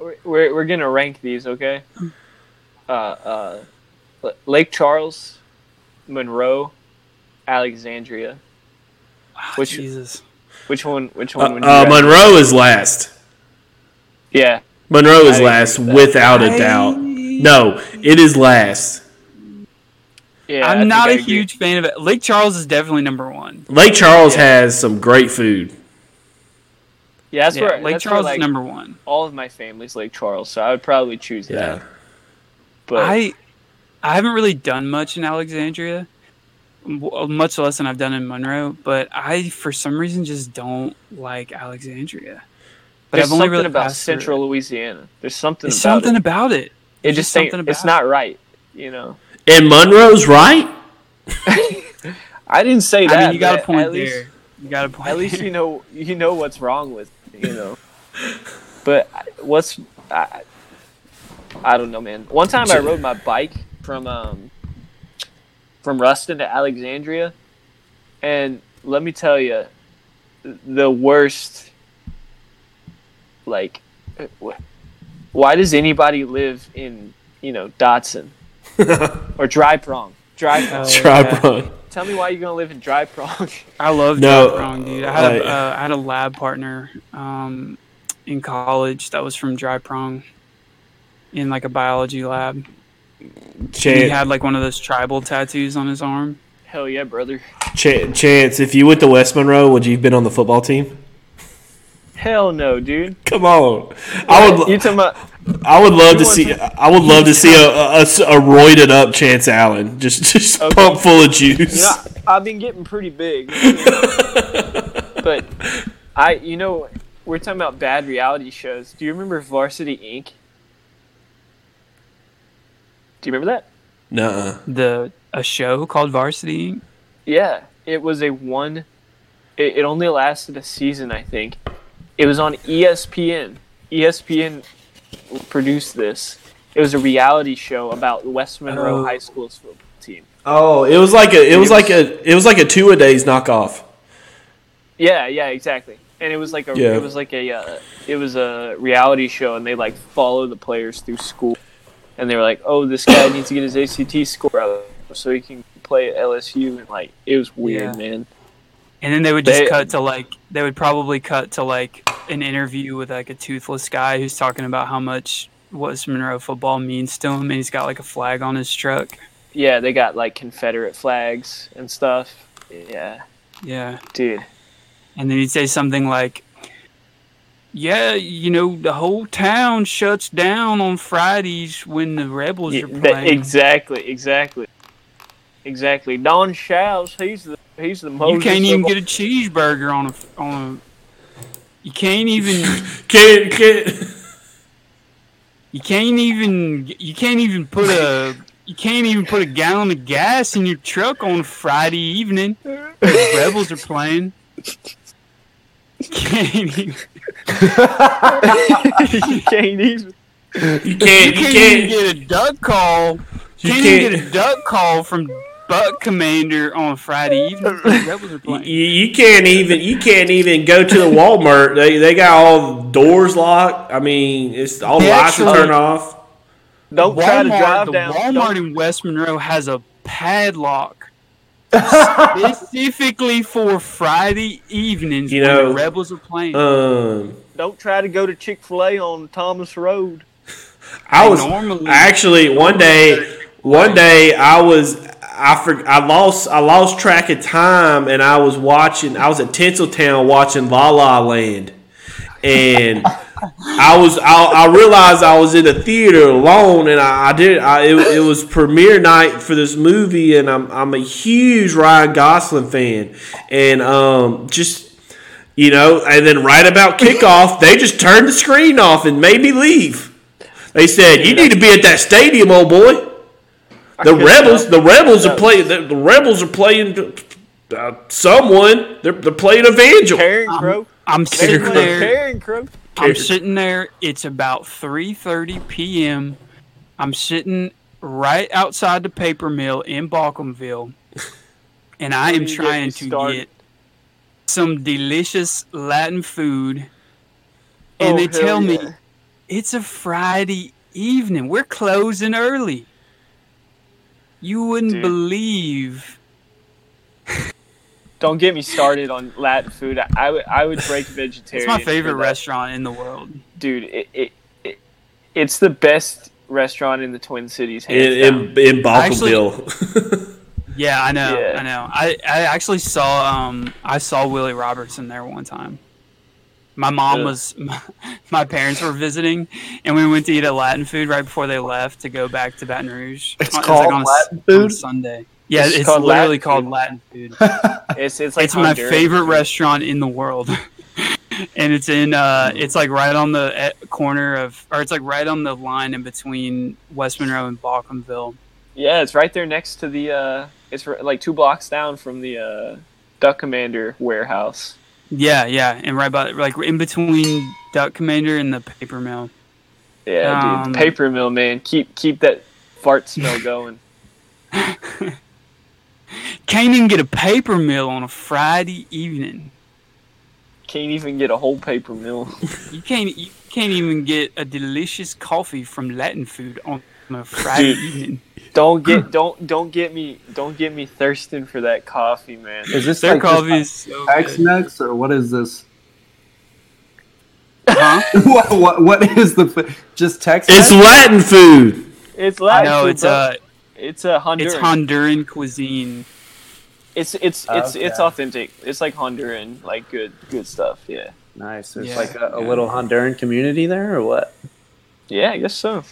we're- We're we're gonna rank these, okay? Uh, uh, Lake Charles, Monroe, Alexandria. Which Jesus. which one? Which Uh, one? would you uh. Monroe is last. Yeah, Monroe is I last without a doubt. No, it is last. yeah. I I'm think not a huge fan of it. Lake Charles is definitely number one. Lake Charles Yeah. has some great food. Yeah, that's yeah, where Lake that's Charles where, like, is number one. all of my family's Lake Charles, so I would probably choose Yeah. that. But I I haven't really done much in Alexandria, w- uh, much less than I've done in Monroe. But I, for some reason, just don't like Alexandria. But there's I've only something really about passed through. Central Louisiana. There's something There's about something it. about it. It just just ain't, something it's not right. You know, And Monroe's right. I didn't say that. I mean, you got a point at least, there. You got a point. At least there. you know you know what's wrong with it, you know. But what's I, I don't know, man. One time I rode my bike from um from Ruston to Alexandria, and let me tell you, the worst. Like, why does anybody live in you know Dodson or Dry Prong? Dry Prong. Oh, yeah. Prong. Tell me why you're gonna live in Dry Prong. I love No, no, Prong, dude. I had, like- a, uh, I had a lab partner um, in college that was from Dry Prong in like a biology lab. he had like one of those tribal tattoos on his arm. Hell yeah, brother. Ch- Chance, if you went to West Monroe, would you have been on the football team? Hell no, dude. Come on, I would. You talking about? I would love to see. to- I would love to see a, a, a roided up Chance Allen, just just Okay. pump full of juice. You know, I've been getting pretty big, but I, you know, we're talking about bad reality shows. Do you remember Varsity Inc? Do you remember that? Nuh-uh. The a show called Varsity. Inc. Yeah, it was a one. It, it only lasted a season, I think. It was on ESPN. ESPN produced this. It was a reality show about West Monroe Oh. High School's football team. Oh, it was like a. It was like a. It was like a two a days knockoff. Yeah, yeah, exactly. And it was like a Yeah. it was like a uh, it was a reality show, and they like follow the players through school, and they were like, "Oh, this guy needs to get his ACT score up so he can play at LSU," and like it was weird, Yeah. man. And then they would just They- cut to like they would probably cut to like an interview with like a toothless guy who's talking about how much West Monroe football means to him, and he's got like a flag on his truck. Yeah, they got like Confederate flags and stuff. Yeah, Yeah, dude. and then he'd say something like, "Yeah, you know, the whole town shuts down on Fridays when the rebels Yeah, are that- playing." exactly, exactly, exactly. Don Shows, he's the he's the most. you can't even get a cheeseburger on a on a. You can't even. Can't can't. You can't even you can't even put a you can't even put a gallon of gas in your truck on Friday evening. The Rebels are playing. You can't even, you can't even. You you can't. You can't even can't. get a duck call. You can't, can't- get a duck call from Buck Commander on Friday evening. The Rebels are You, playing. you can't even you can't even go to the Walmart. They they got all the doors locked. I mean, it's all the lights are turned off. Don't try to Walmart, drive the down. Walmart in West Monroe has a padlock specifically for Friday evenings You when know, the Rebels are playing. Um, Don't try to go to Chick Fil A on Thomas Road. I was Normally- actually one day. One day I was I for, I lost I lost track of time and I was watching I was at Tinseltown watching La La Land and I was I, I realized I was in the theater alone and I, I did I, it, it was premiere night for this movie and I'm I'm a huge Ryan Gosling fan and um just you know and then right about kickoff they just turned the screen off and made me leave. They said you need to be at that stadium, old boy. The rebels, the rebels are playing. The, the rebels are playing uh, someone. They're, they're playing Evangel. Karen Crow. I'm They sitting play there. Karen Crow. I'm sitting there. It's about 3:30 p.m. I'm sitting right outside the paper mill in Bawcomville, and I am even get trying to started. get some delicious Latin food. And Oh, they hell tell me it's a Friday evening. We're closing early. You wouldn't Dude. believe. Don't get me started on Latin food. I, I would I would break vegetarian. It's my favorite restaurant in the world. dude. It, it, it it's the best restaurant in the Twin Cities. In down. in, in Actually- Yeah, I know. Yeah. I know. I, I actually saw um I saw Willie Robertson there one time. My mom Ugh. was, my parents were visiting, and we went to eat a Latin food right before they left to go back to Baton Rouge. It's on- it was called on a, Latin a food? Sunday. Yeah, It's it's, called literally Latin called food. Latin food. It's it's like it's my favorite food. restaurant in the world, and it's in, uh, it's like right on the eh, corner of, or it's like right on the line in between West Monroe and Bawcomville. Yeah, it's right there next to the. uh It's like two blocks down from the uh Duck Commander warehouse. Yeah, yeah, and right by, like in between Duck Commander and the paper mill. Yeah, Um, dude, paper mill man. Keep keep that fart smell going. Can't even get a paper mill on a Friday evening. Can't even get a whole paper mill. You can't you can't even get a delicious coffee from Latin food on a Friday Dude. evening. Don't get don't don't get me don't get me thirsting for that coffee, man. Is this Their like coffee is so X good. or what is this? Huh? what, what what is the f- just text? It's Latin food. It's Latin. No, food, it's bro. uh it's a Honduran. it's Honduran cuisine. It's it's it's it's Okay. authentic. It's like Honduran, like good good stuff. Yeah, nice. There's Yeah, like a, a yeah. little Honduran community there, or what? yeah, I guess so.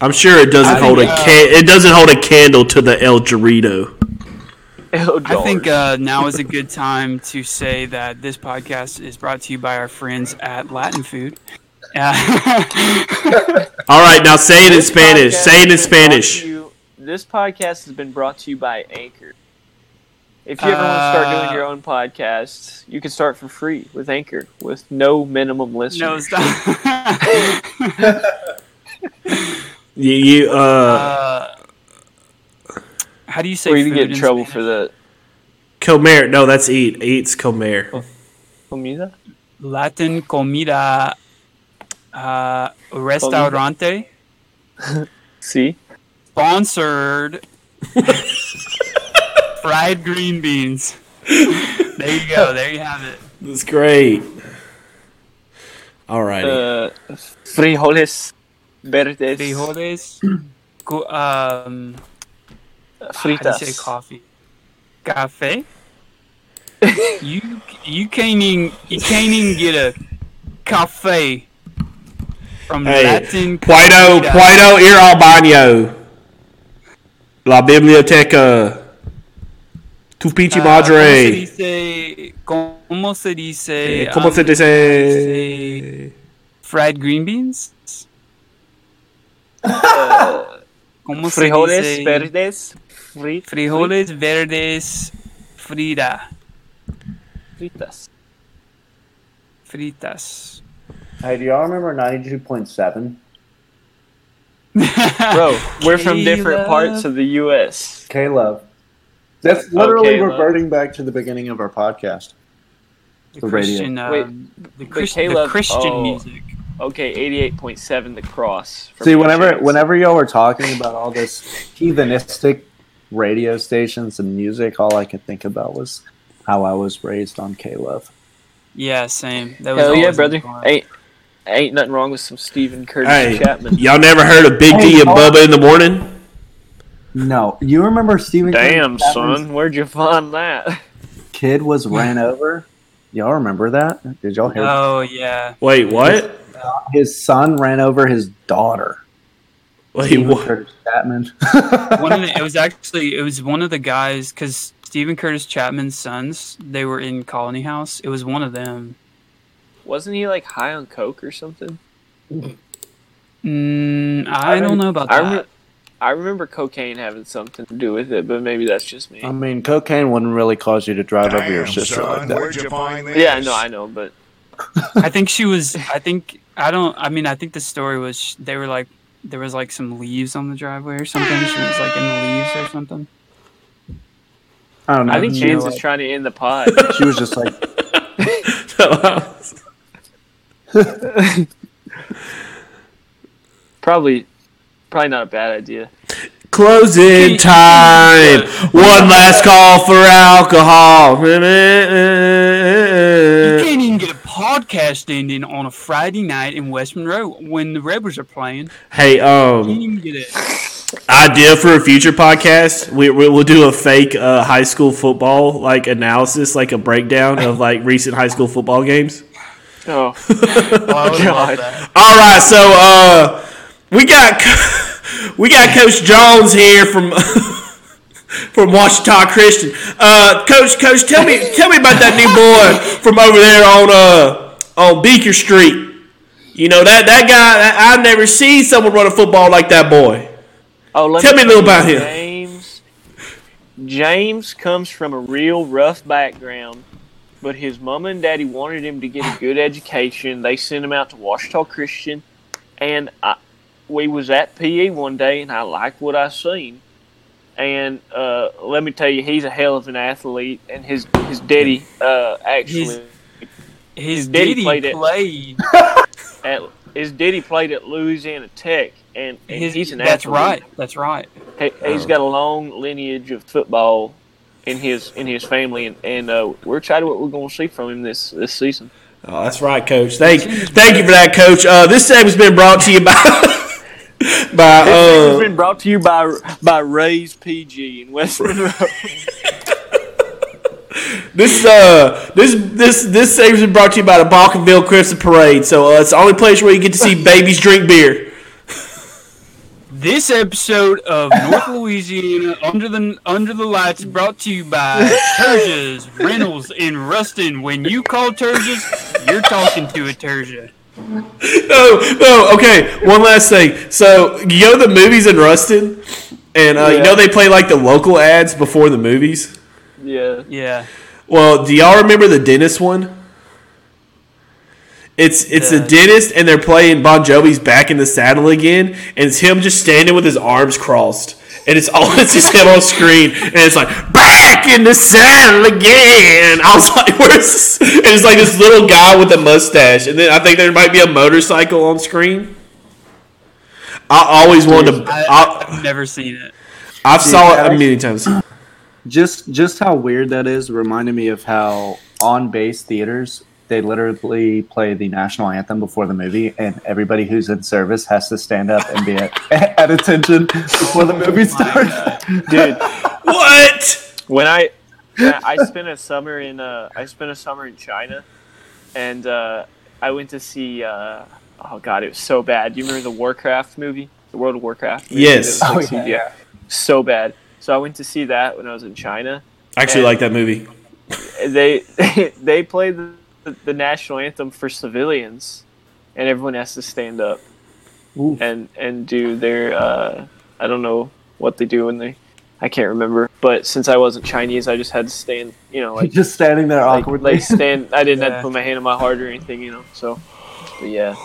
I'm sure it doesn't I hold a think, uh, it doesn't hold a candle to the El Dorito. I think uh, now is a good time to say that this podcast is brought to you by our friends at Latin Food. Uh, All right, now say it in Spanish. Say it in has been brought to Spanish. you- this podcast has been brought to you by Anchor. If you ever want to start doing your own podcast, you can start for free with Anchor with no minimum no, stop. You, you uh, uh, how do you say or even food get in trouble Spanish? for that. comer. No, that's eat. Eat's comer. Comida? Latin comida uh, restaurante See? sponsored fried green beans. There you go. There you have it. That's great. All righty. Uh, frijoles verdes. Frijoles. Go, um, how do say fritas. coffee? Cafe. you you can't even you can't even get a cafe from hey, Latin. Puedo, comida. puedo ir al baño. La biblioteca. Tu pinche Ah, madre. ¿Cómo se dice? Eh, ¿Cómo se um, dice? Fried green beans. ¿Cómo se Frijoles dice? verdes. Frit, Frijoles verdes frita. fritas. Fritas. Hey, do y'all remember ninety two point seven? Bro, we're from different parts of the U.S. K Love. That's literally K-Love. reverting back to the beginning of our podcast. The The radio. Christian, um, Wait, the, but Christ- the Christian oh. music. Okay, 88.7 The Cross. See, whenever Chainz. whenever y'all were talking about all this heathenistic radio stations and music, all I could think about was how I was raised on K Love. Yeah, same. That was Hell yeah, brother. in the car. Ain't ain't nothing wrong with some Steven Curtis Hey, Chapman. y'all never heard of Big D and y'all- Bubba in the morning? No, you remember Steven? Damn, Curtis Chapman's son, where'd you find that? Kid was ran over. Y'all remember that? Did y'all hear? Oh yeah. Wait, what? His son ran over his daughter. Wait, Steven what? Curtis Chapman. One of the, it was actually it was one of the guys because Steven Curtis Chapman's sons they were in Colony House. It was one of them. Wasn't he like high on coke or something? Mm, I, don't know about I that. remember, I remember cocaine having something to do with it, but maybe that's just me. I mean, cocaine wouldn't really cause you to drive over your sister son, like that. where'd you find this? yeah, no, I know, but I think she was. I think I don't. I mean, I think the story was they were like there was like some leaves on the driveway or something. She was like in the leaves or something. I don't know. I think no, Chance I- is trying to end the pod. she was just like, probably, probably not a bad idea. Closing time. One last call for alcohol. You can't even get a podcast ending on a Friday night in West Monroe when the Rebels are playing. Hey, um, get it. idea for a future podcast. We we- we'll do a fake uh, high school football like analysis, like a breakdown of like recent high school football games. Oh, Oh, I would God. love that. All right, so uh, we got we got Coach Jones here from from Ouachita Christian. Uh, Coach, Coach, tell me tell me about that new boy from over there on uh on Beaker Street. You know that that guy. I've never seen someone run a football like that boy. oh let Tell me a little about him. James. James comes from a real rough background, but his mama and daddy wanted him to get a good education. They sent him out to Ouachita Christian, and I, we was at PE one day, and I liked what I seen. And uh, let me tell you, he's a hell of an athlete, and his his daddy uh, actually His His daddy daddy played played. it. at his daddy played at Louisiana Tech, and, and His, he's an that's athlete. That's right. That's right. He, he's got a long lineage of football in his in his family, and, and uh, we're excited what we're going to see from him this this season. Oh, that's right, Coach. Thank thank you for that, Coach. Uh, this segment's been brought to you by by This has uh, been brought to you by by Ray's PG in West Monroe. This uh this this this segment's been brought to you by the Bawcomville Crimson Parade. So uh, it's the only place where you get to see babies drink beer. This episode of North Louisiana Under the Under the Lights brought to you by Terjas, Reynolds, and Rustin. When you call Terjas, you're talking to a Terja. No, no. Okay, one last thing. So you know the movies in Ruston, and uh, you know they play like the local ads before the movies. yeah, Yeah. Well, do y'all remember the dentist one? It's it's the The- dentist, and they're playing Bon Jovi's "Back in the Saddle" again, and it's him just standing with his arms crossed, and it's all it's just him on screen, and it's like "Back in the Saddle" again. I was like, "Where's?" This? And it's like this little guy with a mustache, and then I think there might be a motorcycle on screen. I always wanted to. I, I, I've never seen it. I've saw it that a million times. Just just how weird that is reminded me of how on base theaters they literally play the national anthem before the movie, and everybody who's in service has to stand up and be at, at attention before the movie starts. dude. What? When I I I spent a summer in uh I spent a summer in China, and uh, I went to see uh, oh god it was so bad. Do you remember the Warcraft movie, the World of Warcraft? movie? Yes. It was Oh, like yeah. CGI. so bad. So I went to see that when I was in China. I actually And- like that movie. They they played the, the national anthem for civilians, and everyone has to stand up Oof. and and do their uh, I don't know what they do when they I can't remember. But since I wasn't Chinese, I just had to stand. You know, like just standing there like, awkwardly. like stand. I didn't have to put my hand on my heart or anything. You know, so but yeah,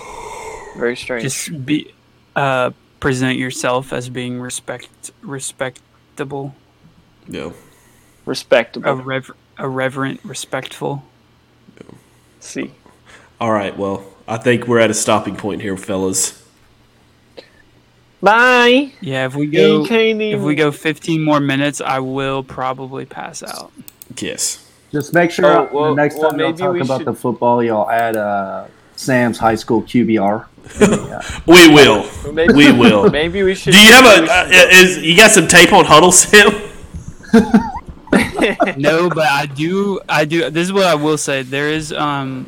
very strange. Just be uh, present yourself as being respect respectable, Yeah. respectable. a rever- irreverent, respectful. See, All right. Well, I think we're at a stopping point here, fellas. bye. Yeah, if we go if we go 15 more minutes, I will probably pass out. Yes. Just make sure Oh, well- the next well, time y'all talk about should- the football, y'all add uh, Sam's high school QBR. We will. Maybe, We will. Maybe we should. Do you have a? Uh, is you got some tape on Hudl Sim? no, but I do. I do. This is what I will say. There is um,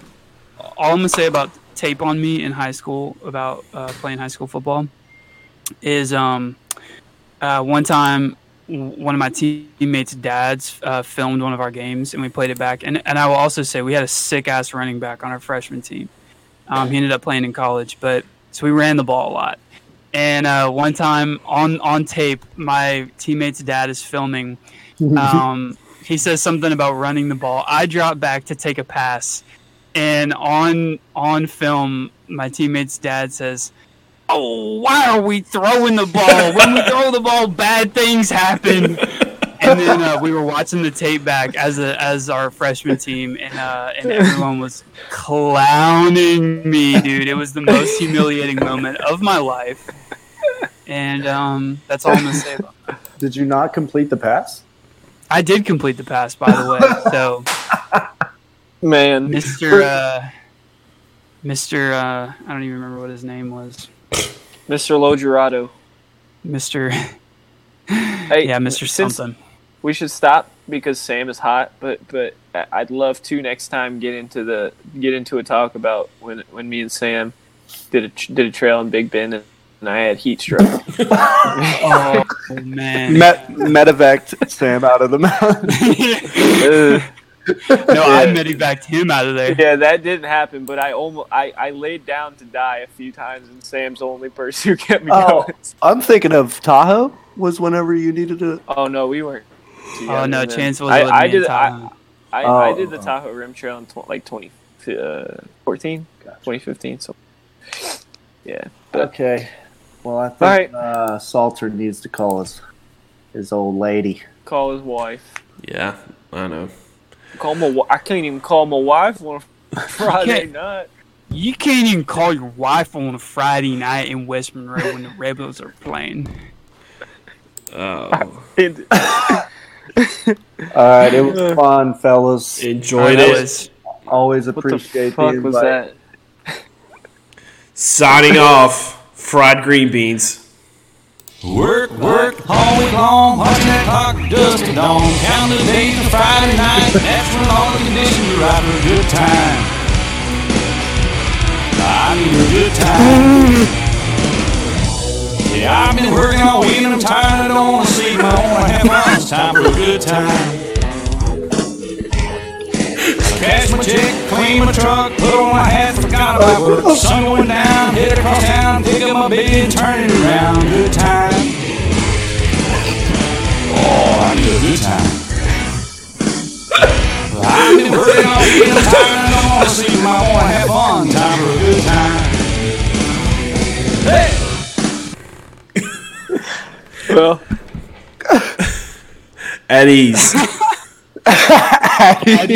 all I'm gonna say about tape on me in high school about uh, playing high school football is um, uh, one time one of my teammates' dads uh, filmed one of our games and we played it back. And and I will also say we had a sick ass running back on our freshman team. Um, he ended up playing in college, but so we ran the ball a lot. And uh, one time on on tape, my teammate's dad is filming um, he says something about running the ball. I drop back to take a pass, and on on film, my teammate's dad says, "Oh, why are we throwing the ball? When we throw the ball, bad things happen." And then uh, we were watching the tape back as a as our freshman team, and uh, and everyone was clowning me, dude. It was the most humiliating moment of my life, and um, that's all I'm gonna say about. it. Did you not complete the pass? I did complete the pass, by the way. So, man. Mr. Uh, Mr. Uh, I don't even remember what his name was. Mr. Logerato. Mr. Hey, Yeah, Mr. since Something. We should stop because Sam is hot. But but I- I'd love to next time get into the get into a talk about when when me and Sam did a did a trail in Big Bend and, and I had heat stroke. Oh man. Met medevaced Sam out of the mountain. Ugh. no, I medevaced him out of there. yeah, that didn't happen, but I almost I, I laid down to die a few times, and Sam's the only person who kept me Oh. going. I'm thinking of Tahoe. Was whenever you needed to. Oh no, we weren't. Oh no, then. Chance was I, I did in I, Tahoe. I, I Oh. did the Tahoe Rim Trail in tw- like 20, uh, 14, 2015. So yeah, but Okay. Well, I think Alright. uh, Salter needs to call his his old lady. call his wife. Yeah, I know. Call my. wi- I can't even call my wife on a Friday night. You can't even call your wife on a Friday night in West Monroe when the Rebels are playing. Oh, All right, it was fun, fellas. enjoyed That it. was- Always what the appreciate fuck the was that? Signing off. Fried green beans. Work, work, all week long, punching that clock dust to dawn. Count the days to Friday night, that's when all the conditions are right for a good time. I need a good time. Yeah, I've been working all week and I'm tired, I don't wanna sleep, I wanna have fun, it's time for a good time. Cash my check, clean my truck, put on my hat, forgot about work. Oh. Sun going down, head across town, pick up my baby and turn it around. Good time. Oh, I need a good time. I've been working all week, I'm tired, I don't wanna sleep, I wanna have fun. Time for a good time. Hey! Well, At ease. At